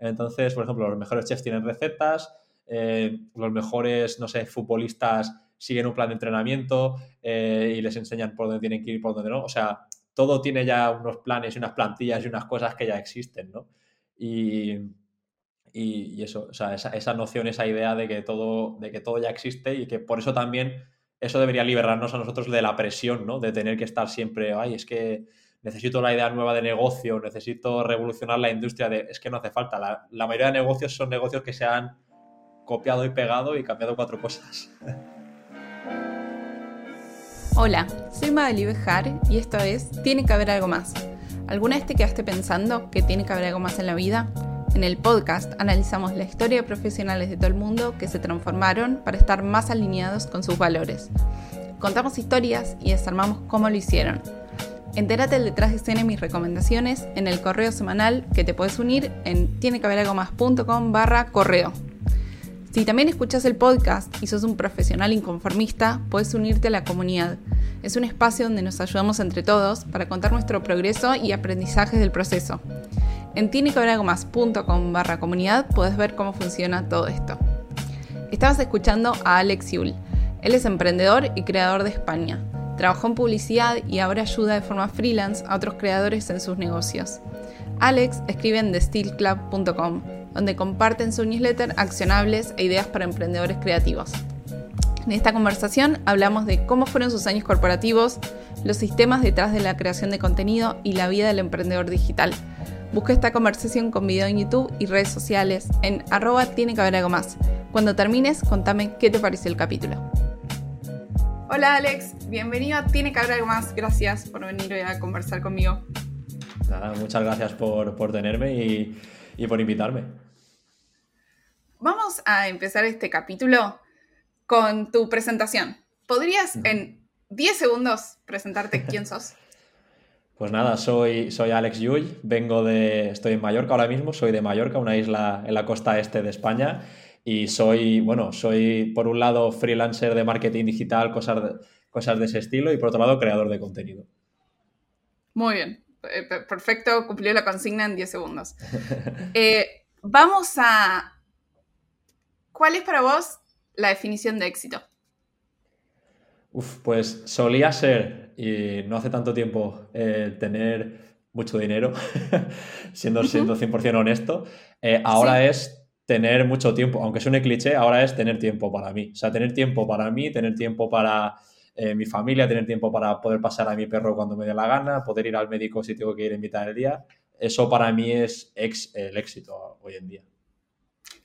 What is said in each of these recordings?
Entonces, por ejemplo, los mejores chefs tienen recetas, eh, los mejores, no sé, futbolistas siguen un plan de entrenamiento eh, y les enseñan por dónde tienen que ir y por dónde no. O sea, todo tiene ya unos planes y unas plantillas y unas cosas que ya existen, ¿no? Y, y, eso, o sea, esa, esa, noción, esa idea de que, todo, de que todo ya existe y que por eso también eso debería liberarnos a nosotros de la presión, ¿no? De tener que estar siempre, ay, es que necesito la idea nueva de negocio, necesito revolucionar la industria de... Es que no hace falta. La, mayoría de negocios son negocios que se han copiado y pegado y cambiado cuatro cosas. Hola, soy Madeli Bejar y esto es Tiene que haber algo más. ¿Alguna vez te quedaste pensando que tiene que haber algo más en la vida? En el podcast analizamos la historia de profesionales de todo el mundo que se transformaron para estar más alineados con sus valores. Contamos historias y desarmamos cómo lo hicieron. Entérate el detrás de escena mis recomendaciones en el correo semanal que te puedes unir en tienequehaberalgomás.com barra correo. Si también escuchas el podcast y sos un profesional inconformista, puedes unirte a la comunidad. Es un espacio donde nos ayudamos entre todos para contar nuestro progreso y aprendizajes del proceso. En tinequehaberalgomás.com barra comunidad puedes ver cómo funciona todo esto. Estabas escuchando a Alex Yul. Él es emprendedor y creador de España. Trabajó en publicidad y ahora ayuda de forma freelance a otros creadores en sus negocios. Alex escribe en thesteelclub.com donde comparten su newsletter accionables e ideas para emprendedores creativos. En esta conversación hablamos de cómo fueron sus años corporativos, los sistemas detrás de la creación de contenido y la vida del emprendedor digital. Busca esta conversación con video en YouTube y redes sociales en arroba tiene que haber algo más. Cuando termines, contame qué te pareció el capítulo. Hola Alex, bienvenido a Tiene que haber algo más. Gracias por venir hoy a conversar conmigo. muchas gracias por, por tenerme y y por invitarme. Vamos a empezar este capítulo con tu presentación. ¿Podrías en 10 segundos presentarte quién sos? Pues nada, soy, soy Alex Yuy, vengo de, estoy en Mallorca ahora mismo, soy de Mallorca, una isla en la costa este de España, y soy, bueno, soy por un lado freelancer de marketing digital, cosas de, cosas de ese estilo, y por otro lado creador de contenido. Muy bien, eh, perfecto, cumplió la consigna en 10 segundos. Eh, vamos a... ¿Cuál es para vos la definición de éxito? Uf, pues solía ser, y no hace tanto tiempo, eh, tener mucho dinero, siendo, siendo 100% honesto. ahora es tener mucho tiempo, aunque suene cliché, ahora es tener tiempo para mí. O sea, tener tiempo para mí, tener tiempo para eh, mi familia, tener tiempo para poder pasar a mi perro cuando me dé la gana, poder ir al médico si tengo que ir en mitad del día. Eso para mí es el éxito hoy en día.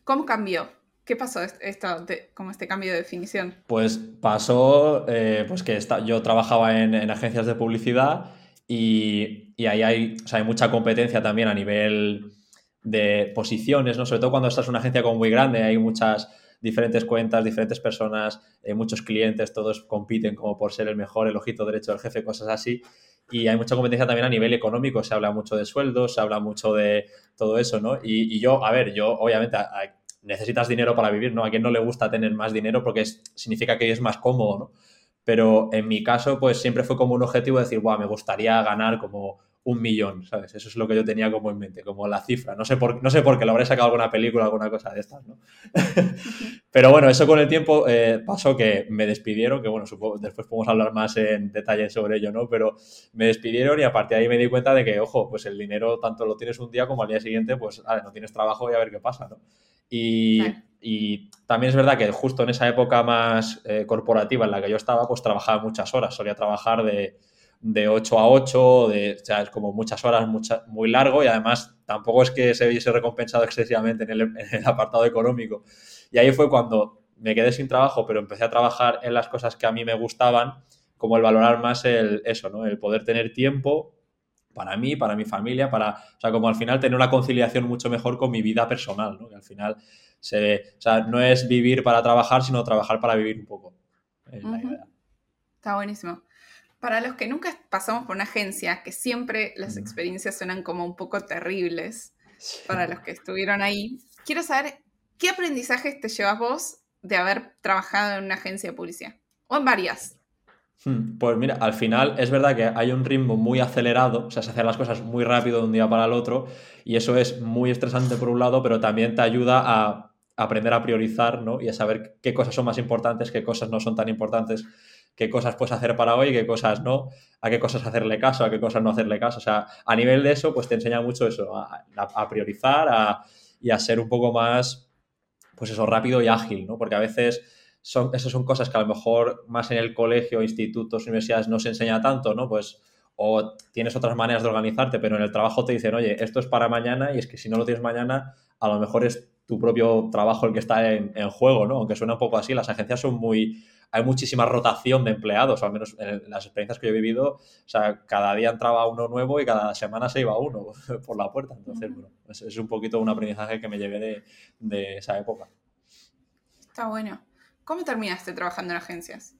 ¿Cómo cambió? ¿Qué pasó esto, como este cambio de definición? Pues pasó eh, pues que yo trabajaba en, agencias de publicidad y, ahí hay, hay mucha competencia también a nivel de posiciones, ¿no? Sobre todo cuando estás en una agencia como muy grande, hay muchas diferentes cuentas, diferentes personas, eh, muchos clientes, todos compiten como por ser el mejor, el ojito derecho del jefe, cosas así. Y hay mucha competencia también a nivel económico, se habla mucho de sueldos, se habla mucho de todo eso, ¿no? Y, yo, a ver, yo obviamente necesitas dinero para vivir, ¿no? A quien no le gusta tener más dinero porque significa que es más cómodo, ¿no? Pero en mi caso, pues siempre fue como un objetivo decir, Buah, me gustaría ganar como un millón, ¿sabes? Eso es lo que yo tenía como en mente, como la cifra. No sé por, no sé por qué, lo habré sacado alguna película, alguna cosa de estas, ¿no? Pero bueno, eso con el tiempo eh, pasó que me despidieron, que bueno, supongo, después podemos hablar más en detalle sobre ello, ¿no? Pero me despidieron y a partir de ahí me di cuenta de que, ojo, pues el dinero tanto lo tienes un día como al día siguiente, pues ver, no tienes trabajo y a ver qué pasa, ¿no? Y, y también es verdad que justo en esa época más eh, corporativa en la que yo estaba, pues trabajaba muchas horas, solía trabajar de de 8 a 8, de, o sea, es como muchas horas, muy largo y además tampoco es que se hubiese recompensado excesivamente en el, apartado económico. Y ahí fue cuando me quedé sin trabajo, pero empecé a trabajar en las cosas que a mí me gustaban, como el valorar más el, eso, ¿no? El poder tener tiempo para mí, para mi familia, para, o sea, como al final tener una conciliación mucho mejor con mi vida personal, ¿no? Que al final se, o sea, no es vivir para trabajar, sino trabajar para vivir un poco. Está buenísimo. Para los que nunca pasamos por una agencia, que siempre las experiencias suenan como un poco terribles, para los que estuvieron ahí, quiero saber qué aprendizajes te llevas vos de haber trabajado en una agencia de publicidad, o en varias. Hmm, pues mira, al final es verdad que hay un ritmo muy acelerado, o sea, se hacen las cosas muy rápido de un día para el otro y eso es muy estresante por un lado, pero también te ayuda a aprender a priorizar ¿no? y a saber qué cosas son más importantes, qué cosas no son tan importantes, qué cosas puedes hacer para hoy, qué cosas no, a qué cosas hacerle caso, a qué cosas no hacerle caso. O sea, a nivel de eso, pues te enseña mucho eso, a, priorizar y a ser un poco más, pues eso, rápido y ágil, ¿no? Porque a veces son, esas son cosas que a lo mejor más en el colegio, institutos, universidades no se enseña tanto, ¿no? Pues o tienes otras maneras de organizarte, pero en el trabajo te dicen, oye, esto es para mañana y es que si no lo tienes mañana, a lo mejor es tu propio trabajo el que está en, juego, ¿no? Aunque suena un poco así, las agencias son muy... Hay muchísima rotación de empleados, al menos en las experiencias que yo he vivido, o sea, cada día entraba uno nuevo y cada semana se iba uno por la puerta. Entonces, bueno, es, un poquito un aprendizaje que me llevé de, de esa época. Está bueno. ¿Cómo terminaste trabajando en agencias?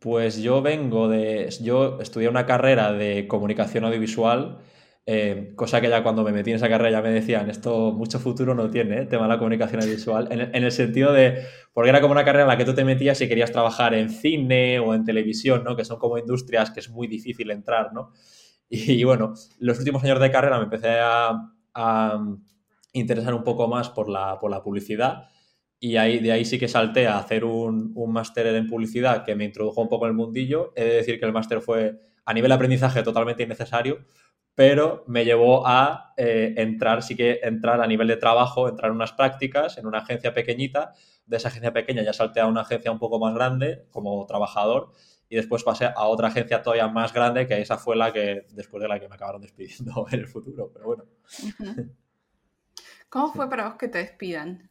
Pues yo vengo de... Yo estudié una carrera de comunicación audiovisual eh, cosa que ya cuando me metí en esa carrera ya me decían, esto mucho futuro no tiene, ¿eh? tema de la comunicación visual, en, el sentido de, porque era como una carrera en la que tú te metías y querías trabajar en cine o en televisión, ¿no? Que son como industrias que es muy difícil entrar, ¿no? Y, bueno, los últimos años de carrera me empecé a, interesar un poco más por la, por la publicidad y ahí, de ahí sí que salté a hacer un, un máster en publicidad que me introdujo un poco en el mundillo. He de decir que el máster fue a nivel de aprendizaje totalmente innecesario, pero me llevó a eh, entrar, sí que entrar a nivel de trabajo, entrar en unas prácticas en una agencia pequeñita. De esa agencia pequeña ya salté a una agencia un poco más grande como trabajador y después pasé a otra agencia todavía más grande, que esa fue la que, después de la que me acabaron despidiendo en el futuro, pero bueno. ¿Cómo fue para vos que te despidan?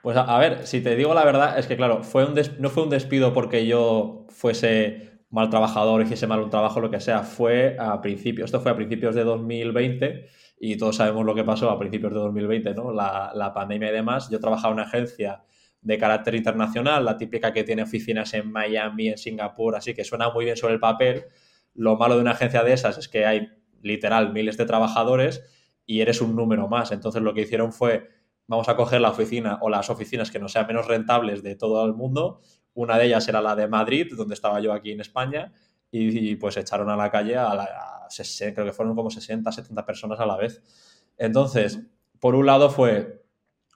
Pues a, ver, si te digo la verdad, es que claro, fue un no fue un despido porque yo fuese mal trabajador, hiciese mal un trabajo, lo que sea, fue a principios, esto fue a principios de 2020 y todos sabemos lo que pasó a principios de 2020, ¿no? La, la pandemia y demás. Yo trabajaba en una agencia de carácter internacional, la típica que tiene oficinas en Miami, en Singapur, así que suena muy bien sobre el papel. Lo malo de una agencia de esas es que hay literal miles de trabajadores y eres un número más. Entonces lo que hicieron fue, vamos a coger la oficina o las oficinas que no sean menos rentables de todo el mundo una de ellas era la de Madrid, donde estaba yo aquí en España, y, pues echaron a la calle a, la, creo que fueron como 60, 70 personas a la vez. Entonces, por un lado fue,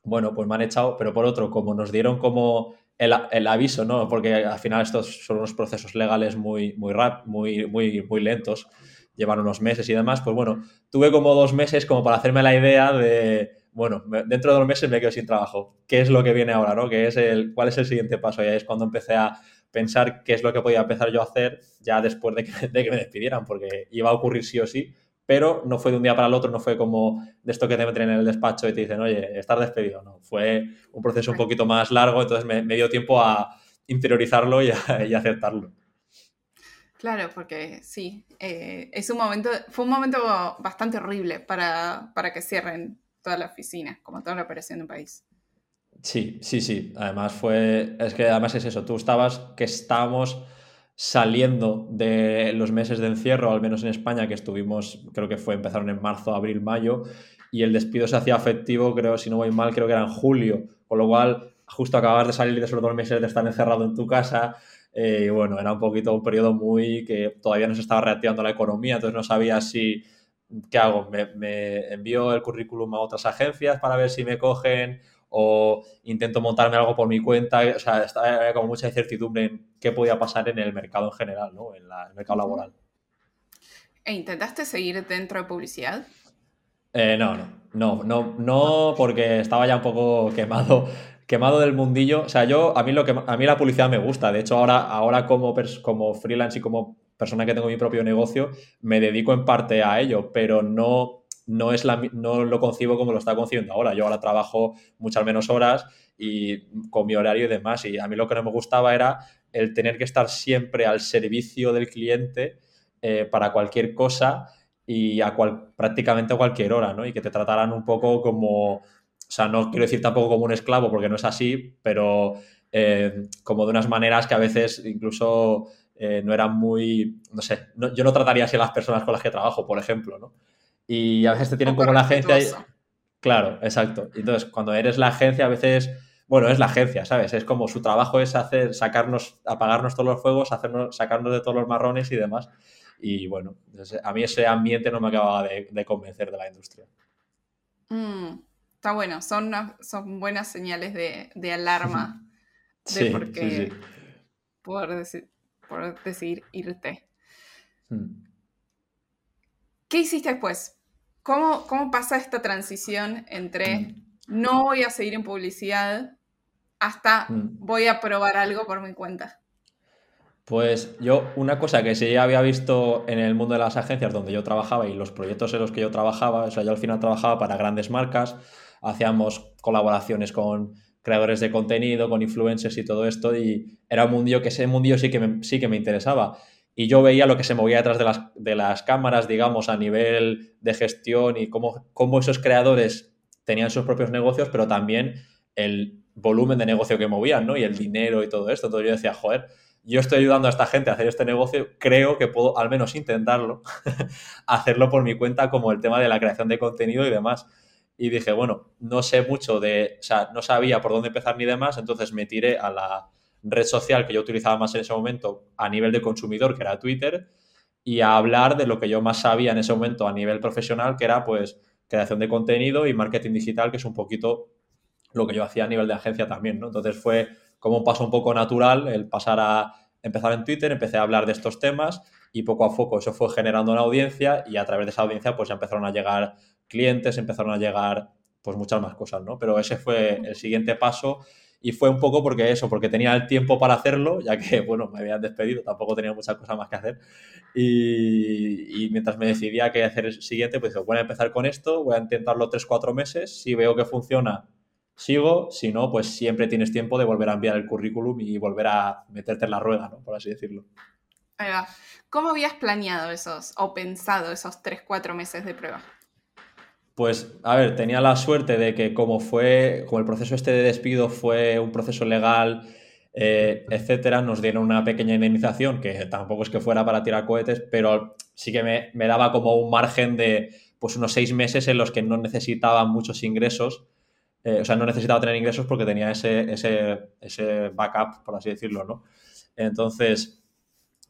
bueno, pues me han echado, pero por otro, como nos dieron como el, aviso, ¿no? Porque al final estos son unos procesos legales muy, muy, rap, muy, muy, muy lentos, llevan unos meses y demás, pues bueno, tuve como dos meses como para hacerme la idea de bueno, dentro de dos meses me quedo sin trabajo. ¿Qué es lo que viene ahora? ¿no? ¿Qué es el, ¿Cuál es el siguiente paso? Y ahí es cuando empecé a pensar qué es lo que podía empezar yo a hacer ya después de que, me despidieran, porque iba a ocurrir sí o sí, pero no fue de un día para el otro, no fue como de esto que te meten en el despacho y te dicen, oye, estás despedido. No, fue un proceso un poquito más largo, entonces me, dio tiempo a interiorizarlo y, a, aceptarlo. Claro, porque sí, eh, es un momento, fue un momento bastante horrible para, para que cierren toda la oficina, como toda la operación de un país. Sí, sí, sí. Además fue, es que además es eso, tú estabas, que estábamos saliendo de los meses de encierro, al menos en España, que estuvimos, creo que fue, empezaron en marzo, abril, mayo, y el despido se hacía efectivo, creo, si no voy mal, creo que era en julio, con lo cual justo acabas de salir de esos dos meses de estar encerrado en tu casa, eh, y bueno, era un poquito un periodo muy que todavía no se estaba reactivando la economía, entonces no sabía si ¿qué hago? ¿Me, envío el currículum a otras agencias para ver si me cogen o intento montarme algo por mi cuenta? O sea, estaba como mucha incertidumbre en qué podía pasar en el mercado en general, ¿no? En el mercado laboral. ¿E intentaste seguir dentro de publicidad? Eh, no, no, no, no, no, porque estaba ya un poco quemado, quemado del mundillo. O sea, yo, a mí lo que a mí la publicidad me gusta. De hecho, ahora, ahora como, como freelance y como persona que tengo mi propio negocio, me dedico en parte a ello, pero no, no, es la, no lo concibo como lo está concibiendo ahora. Yo ahora trabajo muchas menos horas y con mi horario y demás. Y a mí lo que no me gustaba era el tener que estar siempre al servicio del cliente eh, para cualquier cosa y a cual, prácticamente a cualquier hora, ¿no? Y que te trataran un poco como, o sea, no quiero decir tampoco como un esclavo, porque no es así, pero eh, como de unas maneras que a veces incluso eh, no eran muy, no sé, yo no trataría así a las personas con las que trabajo, por ejemplo, ¿no? Y a veces te tienen como la agencia... Claro, exacto. Entonces, cuando eres la agencia, a veces bueno, es la agencia, ¿sabes? Es como su trabajo es hacer, sacarnos, apagarnos todos los fuegos, hacernos, sacarnos de todos los marrones y demás. Y bueno, a mí ese ambiente no me acababa de, convencer de la industria. Mm, está bueno, son, son buenas señales de, alarma de por qué Por, por decidir irte. Hmm. ¿Qué hiciste después? ¿Cómo, ¿Cómo pasa esta transición entre hmm. no voy a seguir en publicidad hasta hmm. voy a probar algo por mi cuenta? Pues yo, una cosa que sí había visto en el mundo de las agencias donde yo trabajaba y los proyectos en los que yo trabajaba, o sea, yo al final trabajaba para grandes marcas, hacíamos colaboraciones con creadores de contenido, con influencers y todo esto, y era un mundo que ese mundo sí que me, sí que me interesaba. Y yo veía lo que se movía detrás de las, de las cámaras, digamos, a nivel de gestión y cómo, cómo esos creadores tenían sus propios negocios, pero también el volumen de negocio que movían, ¿no? Y el dinero y todo esto. Entonces yo decía, joder, yo estoy ayudando a esta gente a hacer este negocio, creo que puedo al menos intentarlo, hacerlo por mi cuenta como el tema de la creación de contenido y demás. Y dije, bueno, no sé mucho de, o sea, no sabía por dónde empezar ni demás, entonces me tiré a la red social que yo utilizaba más en ese momento a nivel de consumidor, que era Twitter, y a hablar de lo que yo más sabía en ese momento a nivel profesional, que era pues creación de contenido y marketing digital, que es un poquito lo que yo hacía a nivel de agencia también, ¿no? Entonces fue como un paso un poco natural el pasar a empezar en Twitter, empecé a hablar de estos temas y poco a poco eso fue generando una audiencia y a través de esa audiencia pues ya empezaron a llegar clientes, empezaron a llegar pues muchas más cosas, ¿no? Pero ese fue el siguiente paso y fue un poco porque eso, porque tenía el tiempo para hacerlo, ya que, bueno, me habían despedido, tampoco tenía muchas cosas más que hacer. Y, y mientras me decidía qué hacer el siguiente, pues dije, voy a empezar con esto, voy a intentarlo 3-4 meses, si veo que funciona, sigo, si no, pues siempre tienes tiempo de volver a enviar el currículum y volver a meterte en la rueda, ¿no? Por así decirlo. Ahí va. ¿Cómo habías planeado esos o pensado esos 3-4 meses de prueba? Pues, a ver, tenía la suerte de que como fue, como el proceso este de despido fue un proceso legal, eh, etcétera, nos dieron una pequeña indemnización, que tampoco es que fuera para tirar cohetes, pero sí que me, daba como un margen de pues unos seis meses en los que no necesitaba muchos ingresos eh, o sea, no necesitaba tener ingresos porque tenía ese, ese, ese backup, por así decirlo, ¿no? Entonces,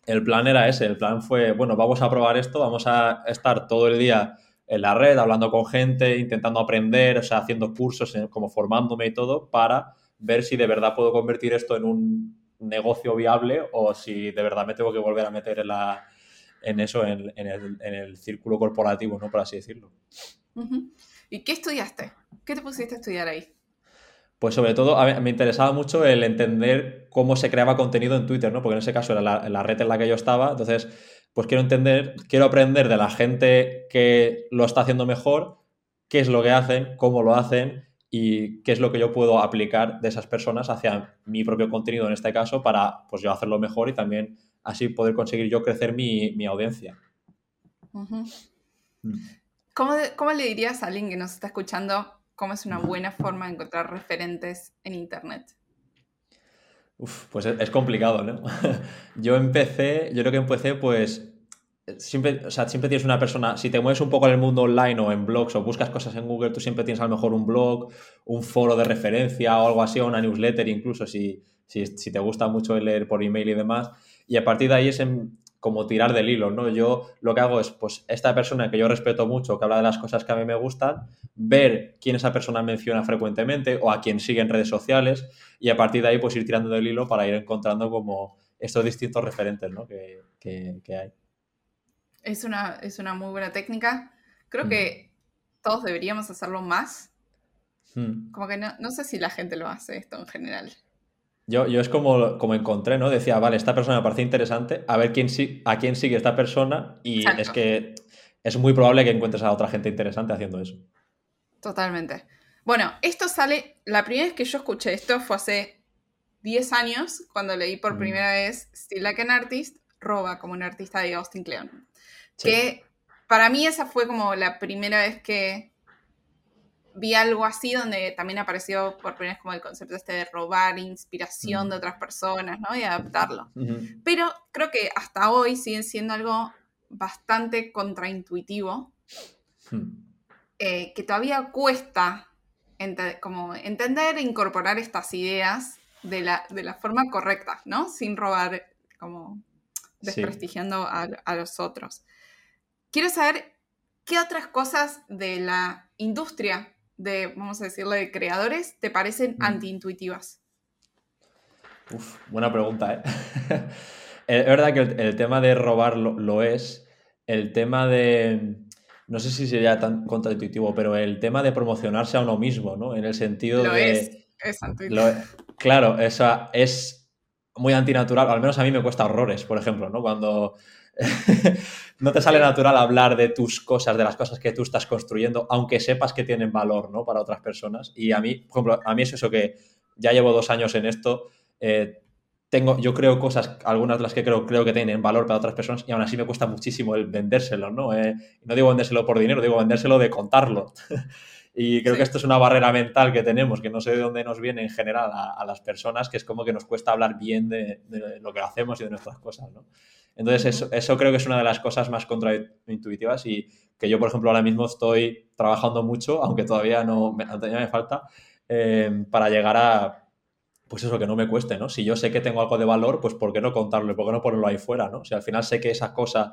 el plan era ese, el plan fue, bueno, vamos a probar esto, vamos a estar todo el día en la red, hablando con gente, intentando aprender, o sea, haciendo cursos, como formándome y todo, para ver si de verdad puedo convertir esto en un negocio viable o si de verdad me tengo que volver a meter en, la, en eso, en, el, en el, círculo corporativo, ¿no? Por así decirlo. ¿Y qué estudiaste? ¿Qué te pusiste a estudiar ahí? Pues sobre todo me interesaba mucho el entender cómo se creaba contenido en Twitter, ¿no? Porque en ese caso era la, red en la que yo estaba. Entonces, pues quiero entender, quiero aprender de la gente que lo está haciendo mejor, qué es lo que hacen, cómo lo hacen y qué es lo que yo puedo aplicar de esas personas hacia mi propio contenido en este caso para pues yo hacerlo mejor y también así poder conseguir yo crecer mi, audiencia. ¿Cómo, le dirías a alguien que nos está escuchando cómo es una buena forma de encontrar referentes en Internet? Pues es, complicado, ¿no? yo empecé, yo creo que empecé pues siempre, o sea, siempre tienes una persona, si te mueves un poco en el mundo online o en blogs o buscas cosas en Google, tú siempre tienes a lo mejor un blog, un foro de referencia o algo así, o una newsletter incluso, si, si, si te gusta mucho leer por email y demás. Y a partir de ahí es en, como tirar del hilo, ¿no? Yo lo que hago es, pues, esta persona que yo respeto mucho, que habla de las cosas que a mí me gustan, ver quién esa persona menciona frecuentemente o a quién sigue en redes sociales y a partir de ahí, pues, ir tirando del hilo para ir encontrando como estos distintos referentes, ¿no? Que, hay. Es una, es una muy buena técnica. Creo que todos deberíamos hacerlo más. Hmm. Como que no, no sé si la gente lo hace esto en general. Yo, yo es como, como encontré, ¿no? Decía, vale, esta persona me parece interesante, a ver quién a quién sigue esta persona y es que es muy probable que encuentres a otra gente interesante haciendo eso. Totalmente. Bueno, esto sale, la primera vez que yo escuché esto fue hace 10 años, cuando leí por mm. primera vez Still Like an Artist, Roba como un artista de Austin Kleon. Que para mí esa fue como la primera vez que vi algo así donde también apareció por primera vez como el concepto este de robar inspiración de otras personas, ¿no? Y adaptarlo. Pero creo que hasta hoy siguen siendo algo bastante contraintuitivo, hmm. eh, que todavía cuesta como entender e incorporar estas ideas de la, forma correcta, ¿no? Sin robar, como desprestigiando a, los otros. Quiero saber qué otras cosas de la industria de, vamos a decirle, de creadores te parecen mm. antiintuitivas. Uf, buena pregunta, ¿eh? es verdad que el, tema de robar lo, es. El tema de. No sé si sería tan contraintuitivo, pero el tema de promocionarse a uno mismo, ¿no? En el sentido lo de. Es, es claro, esa es muy antinatural. Al menos a mí me cuesta horrores, por ejemplo, ¿no? Cuando. no te sale natural hablar de tus cosas, de las cosas que tú estás construyendo, aunque sepas que tienen valor, ¿no? Para otras personas. Y a mí, por ejemplo, a mí es eso que ya llevo dos años en esto. Eh, tengo, yo creo cosas, algunas de las que creo, creo que tienen valor para otras personas y aún así me cuesta muchísimo el vendérselo, ¿no? Eh, no digo vendérselo por dinero, digo vendérselo de contarlo. y creo que esto es una barrera mental que tenemos, que no sé de dónde nos viene en general a, las personas, que es como que nos cuesta hablar bien de, lo que hacemos y de nuestras cosas, ¿no? Entonces, eso, creo que es una de las cosas más contraintuitivas y que yo, por ejemplo, ahora mismo estoy trabajando mucho, aunque todavía no me, me falta, eh, para llegar a pues eso, que no me cueste, ¿no? Si yo sé que tengo algo de valor, pues ¿por qué no contarlo? ¿Por qué no ponerlo ahí fuera, ¿no? Si al final sé que esa cosa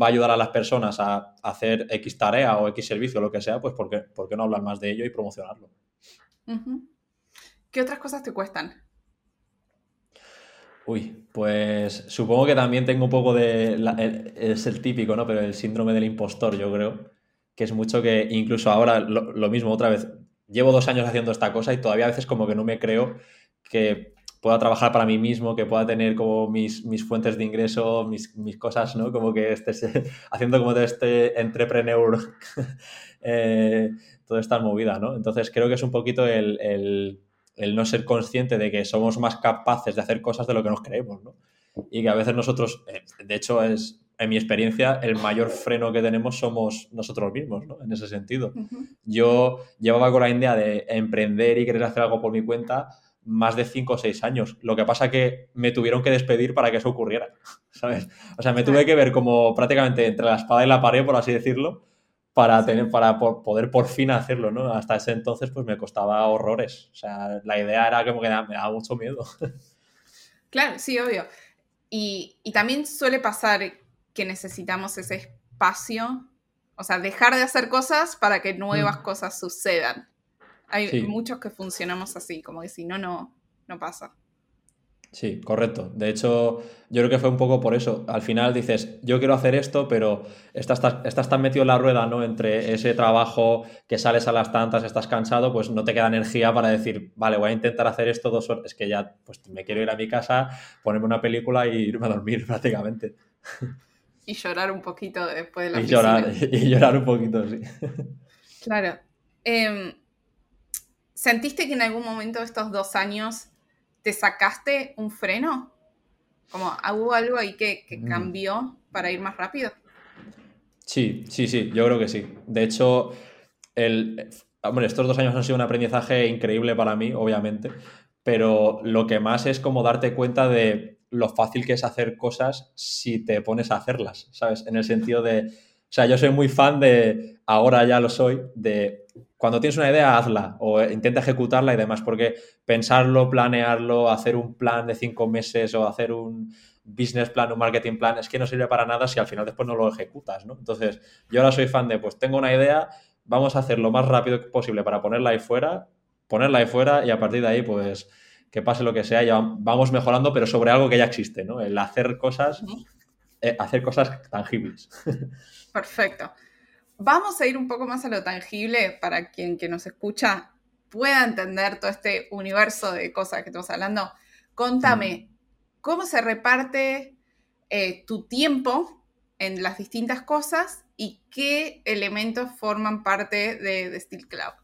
va a ayudar a las personas a hacer X tarea o X servicio o lo que sea, pues ¿por qué, ¿por qué no hablar más de ello y promocionarlo? ¿Qué otras cosas te cuestan? Uy, pues supongo que también tengo un poco de... es el típico, ¿no? Pero el síndrome del impostor, yo creo, que es mucho que incluso ahora lo mismo, otra vez, llevo dos años haciendo esta cosa y todavía a veces como que no me creo que pueda trabajar para mí mismo, que pueda tener como mis, mis fuentes de ingreso, mis, mis, cosas, ¿no? Como que estés haciendo como de este entrepreneur, eh, toda esta movida, ¿no? Entonces creo que es un poquito el, el, el, no ser consciente de que somos más capaces de hacer cosas de lo que nos creemos, ¿no? Y que a veces nosotros, eh, de hecho es, en mi experiencia, el mayor freno que tenemos somos nosotros mismos, ¿no? En ese sentido. Yo llevaba con la idea de emprender y querer hacer algo por mi cuenta más de 5 o 6 años. Lo que pasa que me tuvieron que despedir para que eso ocurriera, ¿sabes? O sea, me tuve que ver como prácticamente entre la espada y la pared, por así decirlo, para, tener, para poder por fin hacerlo, ¿no? Hasta ese entonces pues me costaba horrores. O sea, la idea era como que me daba mucho miedo. Claro, sí, obvio. Y, y también suele pasar que necesitamos ese espacio, o sea, dejar de hacer cosas para que nuevas mm. cosas sucedan. Hay muchos que funcionamos así, como que si no, no, no pasa. Sí, correcto. De hecho, yo creo que fue un poco por eso. Al final dices, yo quiero hacer esto, pero estás, estás tan metido en la rueda, ¿no? Entre ese trabajo que sales a las tantas, estás cansado, pues no te queda energía para decir, vale, voy a intentar hacer esto dos horas. Es que ya, pues me quiero ir a mi casa, ponerme una película y irme a dormir prácticamente. Y llorar un poquito después de la y llorar Y llorar un poquito, sí. Claro. Em, ¿Sentiste que en algún momento de estos dos años te sacaste un freno? Como hubo algo ahí que, mm. cambió para ir más rápido. Sí, sí, sí, yo creo que sí. De hecho, el, estos dos años han sido un aprendizaje increíble para mí, obviamente, pero lo que más es como darte cuenta de lo fácil que es hacer cosas si te pones a hacerlas, ¿sabes? En el sentido de, o sea, yo soy muy fan de, ahora ya lo soy, de cuando tienes una idea, hazla o intenta ejecutarla y demás, porque pensarlo, planearlo, hacer un plan de cinco meses o hacer un business plan, un marketing plan, es que no sirve para nada si al final después no lo ejecutas, ¿no? Entonces, yo ahora soy fan de, pues tengo una idea, vamos a hacer lo más rápido posible para ponerla ahí fuera, ponerla ahí fuera y a partir de ahí, pues que pase lo que sea, ya vamos mejorando, pero sobre algo que ya existe, ¿no? El hacer cosas, eh, hacer cosas tangibles. Perfecto. Vamos a ir un poco más a lo tangible para quien que nos escucha pueda entender todo este universo de cosas que estamos hablando. Contame, ¿cómo se reparte eh, tu tiempo en las distintas cosas y qué elementos forman parte de, Steel Club?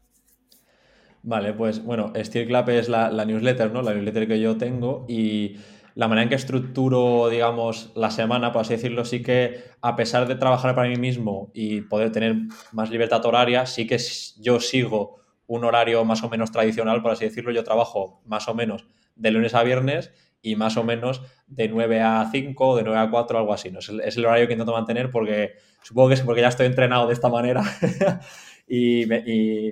Vale, pues bueno, Steel Club es la, la, newsletter, ¿no? La newsletter que yo tengo y la manera en que estructuro, digamos, la semana, por así decirlo, sí que a pesar de trabajar para mí mismo y poder tener más libertad horaria, sí que yo sigo un horario más o menos tradicional, por así decirlo. Yo trabajo más o menos de lunes a viernes y más o menos de 9 a 5 de 9 a 4, algo así. ¿no? Es, el, horario que intento mantener porque supongo que es porque ya estoy entrenado de esta manera y,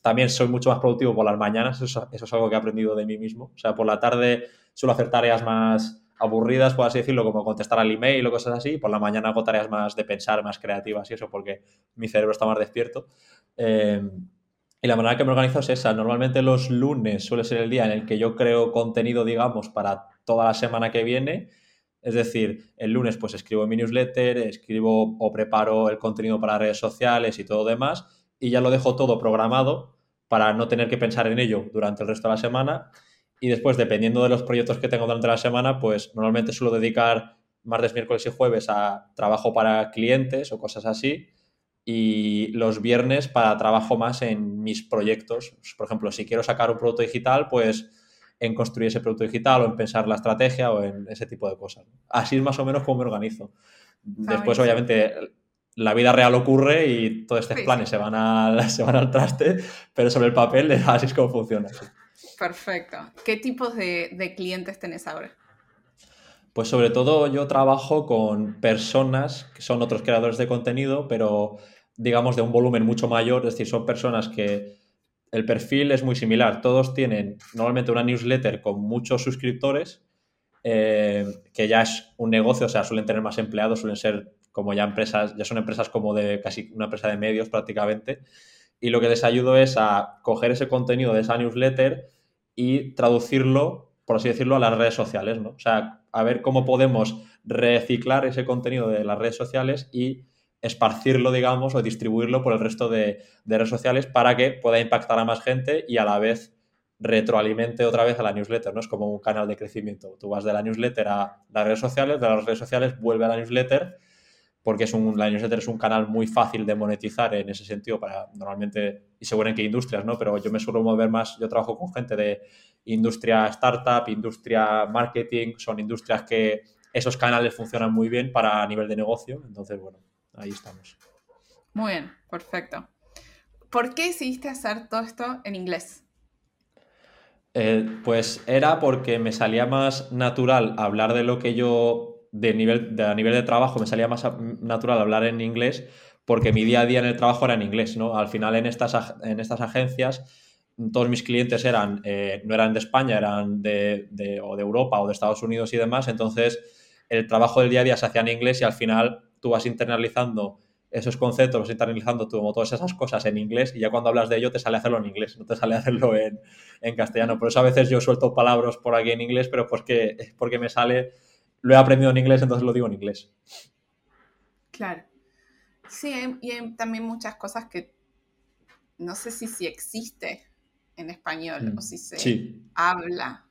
también soy mucho más productivo por las mañanas, eso, es algo que he aprendido de mí mismo. O sea, por la tarde suelo hacer tareas más aburridas, por así decirlo, como contestar al email o cosas así, por la mañana hago tareas más de pensar, más creativas y eso, porque mi cerebro está más despierto. Eh, y la manera que me organizo es esa. Normalmente los lunes suele ser el día en el que yo creo contenido, digamos, para toda la semana que viene. Es decir, el lunes pues escribo mi newsletter, escribo o preparo el contenido para redes sociales y todo demás y ya lo dejo todo programado para no tener que pensar en ello durante el resto de la semana. Y después, dependiendo de los proyectos que tengo durante la semana, pues normalmente suelo dedicar martes, miércoles y jueves a trabajo para clientes o cosas así y los viernes para trabajo más en mis proyectos. Por ejemplo, si quiero sacar un producto digital, pues en construir ese producto digital o en pensar la estrategia o en ese tipo de cosas. Así es más o menos como me organizo. Después, obviamente, la vida real ocurre y todos estos planes Se, van al, se van al traste, pero sobre el papel así es como funciona. Perfecto. ¿Qué tipos de, de clientes tenés ahora? Pues sobre todo yo trabajo con personas que son otros creadores de contenido, pero digamos de un volumen mucho mayor, es decir, son personas que el perfil es muy similar. Todos tienen normalmente una newsletter con muchos suscriptores, eh, que ya es un negocio, o sea, suelen tener más empleados, suelen ser como ya empresas, ya son empresas como de casi una empresa de medios prácticamente. Y lo que les ayudo es a coger ese contenido de esa newsletter y traducirlo, por así decirlo, a las redes sociales, ¿no? O sea, a ver cómo podemos reciclar ese contenido de las redes sociales y esparcirlo, digamos, o distribuirlo por el resto de, redes sociales para que pueda impactar a más gente y a la vez retroalimente otra vez a la newsletter, ¿no? Es como un canal de crecimiento. Tú vas de la newsletter a las redes sociales, de las redes sociales vuelve a la newsletter, porque es un, la newsletter es un canal muy fácil de monetizar en ese sentido para normalmente, y seguro en qué industrias, ¿no? Pero yo me suelo mover más, yo trabajo con gente de industria startup, industria marketing, son industrias que esos canales funcionan muy bien para nivel de negocio. Entonces, bueno, ahí estamos. Muy bien, perfecto. ¿Por qué decidiste hacer todo esto en inglés? Eh, pues era porque me salía más natural hablar de lo que yo, de nivel, de, a nivel de trabajo, me salía más natural hablar en inglés porque mi día a día en el trabajo era en inglés, ¿no? Al final en estas, en estas agencias todos mis clientes eran, eh, no eran de España, eran de, o de Europa o de Estados Unidos y demás, entonces el trabajo del día a día se hacía en inglés y al final tú vas internalizando esos conceptos, vas internalizando como todas esas cosas en inglés y ya cuando hablas de ello te sale hacerlo en inglés, no te sale hacerlo en, castellano. Por eso a veces yo suelto palabras por aquí en inglés, pero que, porque me sale, lo he aprendido en inglés, entonces lo digo en inglés. Claro. Sí, y hay también muchas cosas que no sé si, si existe en español o mm, si se habla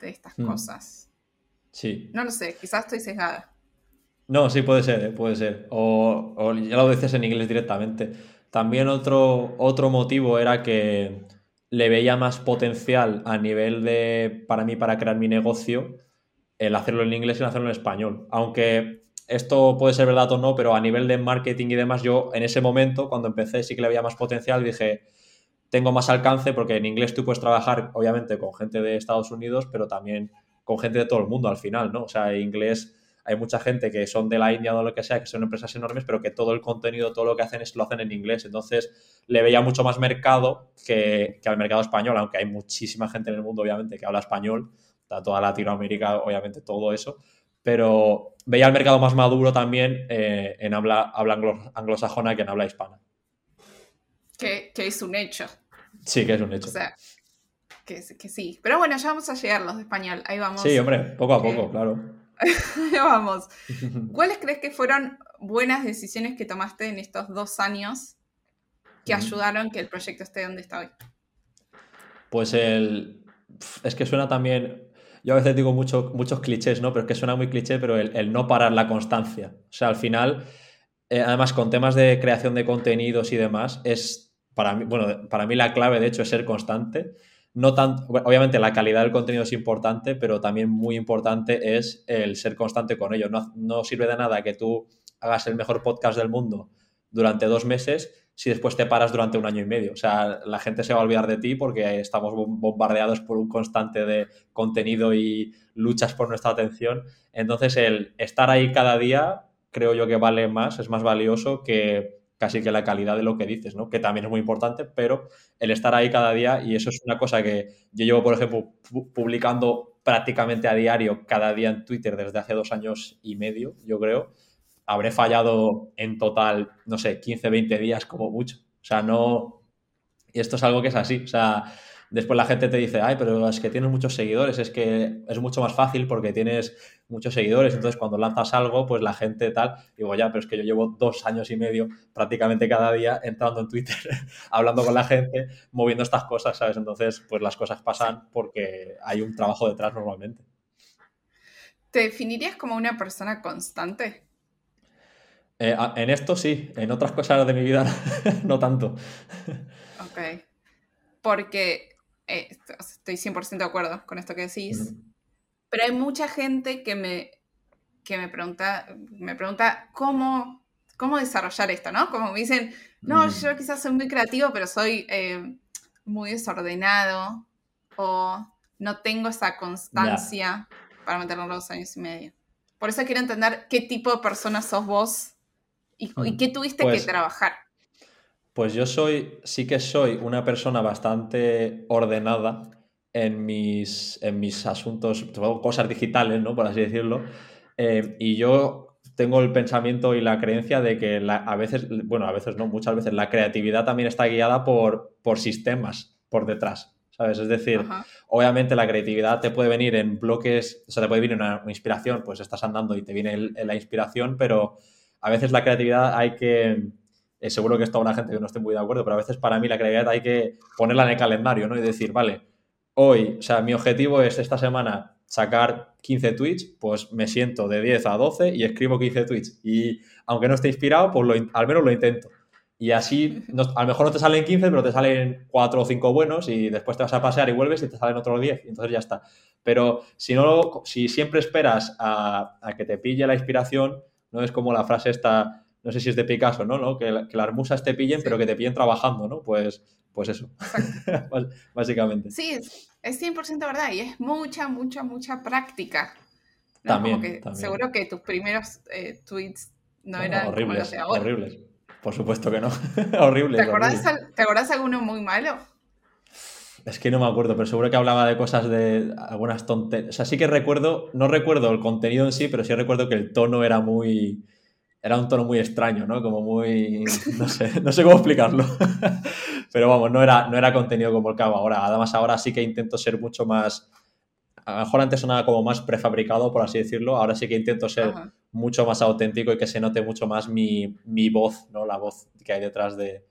de estas mm. cosas. Sí. No lo sé, quizás estoy sesgada. No, sí, puede ser, eh, puede ser. O, ya lo dices en inglés directamente. También otro, otro motivo era que le veía más potencial a nivel de, para mí, para crear mi negocio, el hacerlo en inglés y el hacerlo en español. Aunque esto puede ser verdad o no, pero a nivel de marketing y demás, yo en ese momento, cuando empecé, sí que le veía más potencial dije, tengo más alcance porque en inglés tú puedes trabajar, obviamente, con gente de Estados Unidos, pero también con gente de todo el mundo al final, ¿no? O sea, en inglés hay mucha gente que son de la India o lo que sea, que son empresas enormes, pero que todo el contenido, todo lo que hacen es lo hacen en inglés. Entonces, le veía mucho más mercado que, al mercado español, aunque hay muchísima gente en el mundo, obviamente, que habla español, toda Latinoamérica, obviamente, todo eso. Pero veía el mercado más maduro también eh, en habla, habla anglosajona que en habla hispana. Que, que es un hecho. Sí, que es un hecho. O sea, que, que, sí. Pero bueno, ya vamos a llegar los de español. Ahí vamos. Sí, hombre, poco a poco, claro. Ahí vamos. ¿Cuáles crees que fueron buenas decisiones que tomaste en estos dos años que ayudaron que el proyecto esté donde está hoy? Pues el. Es que suena también. Yo a veces digo mucho, muchos clichés, ¿no? Pero es que suena muy cliché, pero el, no parar la constancia. O sea, al final, eh, además con temas de creación de contenidos y demás, es para mí, bueno, para mí la clave de hecho es ser constante. No tan, obviamente la calidad del contenido es importante, pero también muy importante es el ser constante con ello. No, no sirve de nada que tú hagas el mejor podcast del mundo durante dos meses si después te paras durante un año y medio. O sea, la gente se va a olvidar de ti porque estamos bombardeados por un constante de contenido y luchas por nuestra atención. Entonces, el estar ahí cada día creo yo que vale más, es más valioso que casi que la calidad de lo que dices, ¿no? Que también es muy importante, pero el estar ahí cada día, y eso es una cosa que yo llevo, por ejemplo, publicando prácticamente a diario, cada día en Twitter desde hace dos años y medio, yo creo. Habré fallado en total, no sé, 15, 20 días como mucho. O sea, no... Y esto es algo que es así. O sea, Después la gente te dice, ay, pero es que tienes muchos seguidores, es que es mucho más fácil porque tienes muchos seguidores, entonces cuando lanzas algo, pues la gente tal, digo, ya, pero es que yo llevo dos años y medio prácticamente cada día entrando en Twitter, hablando con la gente, moviendo estas cosas, ¿sabes? Entonces, pues las cosas pasan porque hay un trabajo detrás normalmente. ¿Te definirías como una persona constante? Eh, en esto sí, en otras cosas de mi vida no tanto. Ok. Porque eh, estoy 100% de acuerdo con esto que decís, pero hay mucha gente que me, que me pregunta, me pregunta cómo, cómo desarrollar esto, ¿no? Como me dicen, no, yo quizás soy muy creativo, pero soy eh, muy desordenado o no tengo esa constancia para meterlo los años y medio. Por eso quiero entender qué tipo de persona sos vos y, y qué tuviste que pues trabajar. Pues yo soy, sí que soy una persona bastante ordenada en mis, en mis asuntos, cosas digitales, ¿no? Por así decirlo. Eh, y yo tengo el pensamiento y la creencia de que a veces, bueno, a veces no, muchas veces la creatividad también está guiada por, por sistemas por detrás, ¿sabes? Es decir, obviamente la creatividad te puede venir en bloques, o sea, te puede venir una, inspiración, pues estás andando y te viene la inspiración, pero a veces la creatividad hay que eh, seguro que está una gente que no esté muy de acuerdo, pero a veces para mí la creatividad hay que ponerla en el calendario, ¿no? Y decir, vale, hoy, o sea, mi objetivo es esta semana sacar 15 tweets, pues me siento de 10 a 12 y escribo 15 tweets. Y aunque no esté inspirado, pues al menos lo intento. Y así, a lo mejor no te salen 15, pero te salen 4 o 5 buenos y después te vas a pasear y vuelves y te salen otros 10 y entonces ya está. Pero si no, si siempre esperas a, a que te pille la inspiración, no es como la frase esta no sé si es de Picasso, ¿no? Que, las musas te pillen, pero que te pillen trabajando, ¿no? Pues, pues eso, básicamente. Sí, es 100% verdad y es mucha, mucha, mucha práctica. También, Seguro que tus primeros eh, tweets no, eran horribles, como los Horribles, por supuesto que no. horribles. ¿Te acordás, ¿Te acordás alguno muy malo? Es que no me acuerdo, pero seguro que hablaba de cosas de algunas tonterías. O sea, sí que recuerdo, no recuerdo el contenido en sí, pero sí recuerdo que el tono era muy, era un tono muy extraño, ¿no? Como muy, no sé, no sé cómo explicarlo. Pero vamos, no era, no era contenido como el que hago ahora. Además, ahora sí que intento ser mucho más, a lo mejor antes sonaba como más prefabricado, por así decirlo. Ahora sí que intento ser mucho más auténtico y que se note mucho más mi, voz, ¿no? La voz que hay detrás de,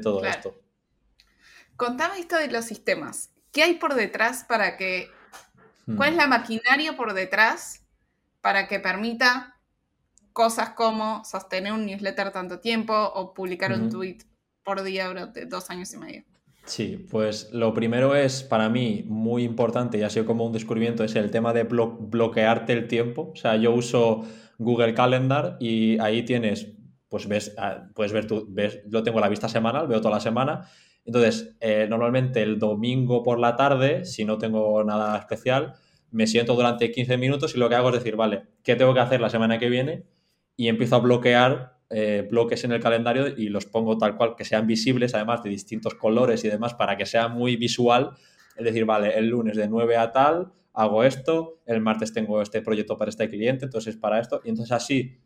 todo esto. Contame esto de los sistemas. ¿Qué hay por detrás para que... ¿Cuál es hmm. la maquinaria por detrás para que permita cosas como sostener un newsletter tanto tiempo o publicar un tweet por día durante dos años y medio. Sí, pues lo primero es para mí muy importante y ha sido como un descubrimiento, es el tema de bloquearte el tiempo. O sea, yo uso Google Calendar y ahí tienes, pues ves, ah, puedes ver tu, ves, lo tengo la vista semanal, veo toda la semana. Entonces, eh, normalmente el domingo por la tarde, si no tengo nada especial, me siento durante 15 minutos y lo que hago es decir, vale, ¿qué tengo que hacer la semana que viene? y empiezo a bloquear eh, bloques en el calendario y los pongo tal cual, que sean visibles, además de distintos colores y demás, para que sea muy visual. Es decir, vale, el lunes de 9 a tal hago esto, el martes tengo este proyecto para este cliente, entonces para esto, y entonces así,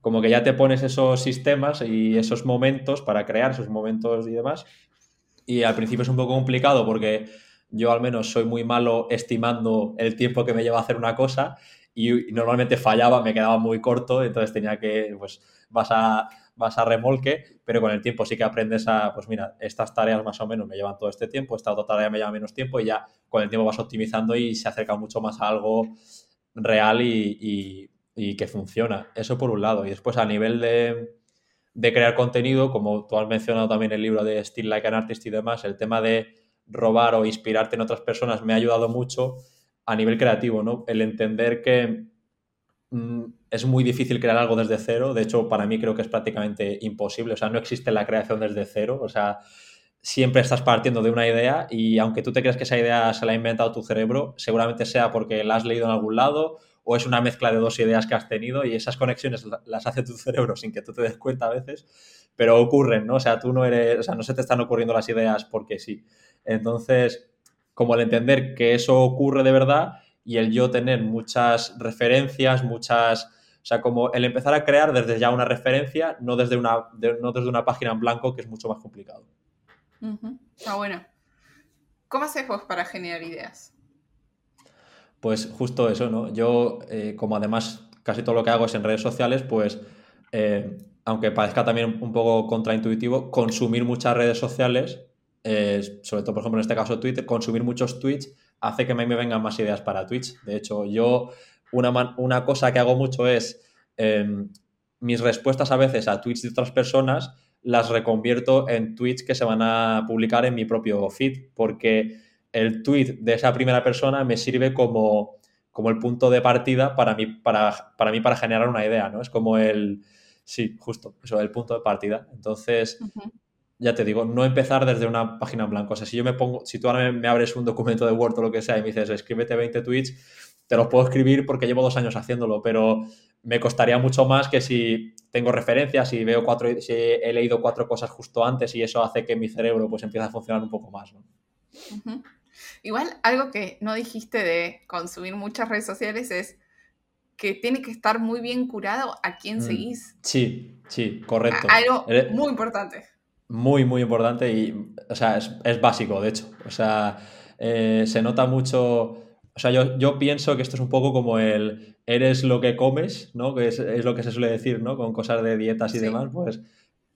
como que ya te pones esos sistemas y esos momentos para crear esos momentos y demás. Y al principio es un poco complicado porque yo al menos soy muy malo estimando el tiempo que me lleva a hacer una cosa y, normalmente fallaba, me quedaba muy corto, entonces tenía que, pues, vas a, vas a remolque, pero con el tiempo sí que aprendes a, pues mira, estas tareas más o menos me llevan todo este tiempo, esta otra tarea me lleva menos tiempo y ya con el tiempo vas optimizando y se acerca mucho más a algo real y, que funciona. Eso por un lado. Y después a nivel de, de crear contenido, como tú has mencionado también el libro de Still Like an Artist y demás, el tema de robar o inspirarte en otras personas me ha ayudado mucho a nivel creativo, ¿no? El entender que mm, es muy difícil crear algo desde cero, de hecho para mí creo que es prácticamente imposible, o sea, no existe la creación desde cero, o sea, siempre estás partiendo de una idea y aunque tú te creas que esa idea se la ha inventado tu cerebro, seguramente sea porque la has leído en algún lado o es una mezcla de dos ideas que has tenido y esas conexiones las hace tu cerebro sin que tú te des cuenta a veces, pero ocurren, ¿no? O sea, tú no eres, o sea, no se te están ocurriendo las ideas porque sí. Entonces, como el entender que eso ocurre de verdad y el yo tener muchas referencias, muchas, o sea, como el empezar a crear desde ya una referencia, no desde una, no desde una página en blanco, que es mucho más complicado. Ah, bueno. ¿Cómo haces vos para generar ideas? Pues justo eso, ¿no? Yo, eh, como además casi todo lo que hago es en redes sociales, pues, eh, aunque parezca también un poco contraintuitivo, consumir muchas redes sociales, eh, sobre todo, por ejemplo, en este caso Twitter, consumir muchos tweets hace que a mí me vengan más ideas para Twitch. De hecho, yo, una, una cosa que hago mucho es em, mis respuestas a veces a tweets de otras personas las reconvierto en tweets que se van a publicar en mi propio feed, porque el tweet de esa primera persona me sirve como, como el punto de partida para mí para, para mí para generar una idea, ¿no? Es como el, sí, justo, eso, el punto de partida. Entonces, ya te digo, no empezar desde una página en blanco. O sea, si yo me pongo, si tú ahora me, abres un documento de Word o lo que sea y me dices, escríbete 20 tweets, te los puedo escribir porque llevo dos años haciéndolo, pero me costaría mucho más que si tengo referencias y veo cuatro, si he leído cuatro cosas justo antes y eso hace que mi cerebro pues empiece a funcionar un poco más. Igual algo que no dijiste de consumir muchas redes sociales es que tiene que estar muy bien curado a quién mm. seguís. Sí, sí, correcto. Algo muy importante. Muy, muy importante y, o sea, es, básico, de hecho. O sea, eh, se nota mucho o sea, yo, yo, pienso que esto es un poco como el eres lo que comes, ¿no? Que es, lo que se suele decir, ¿no? Con cosas de dietas y demás, pues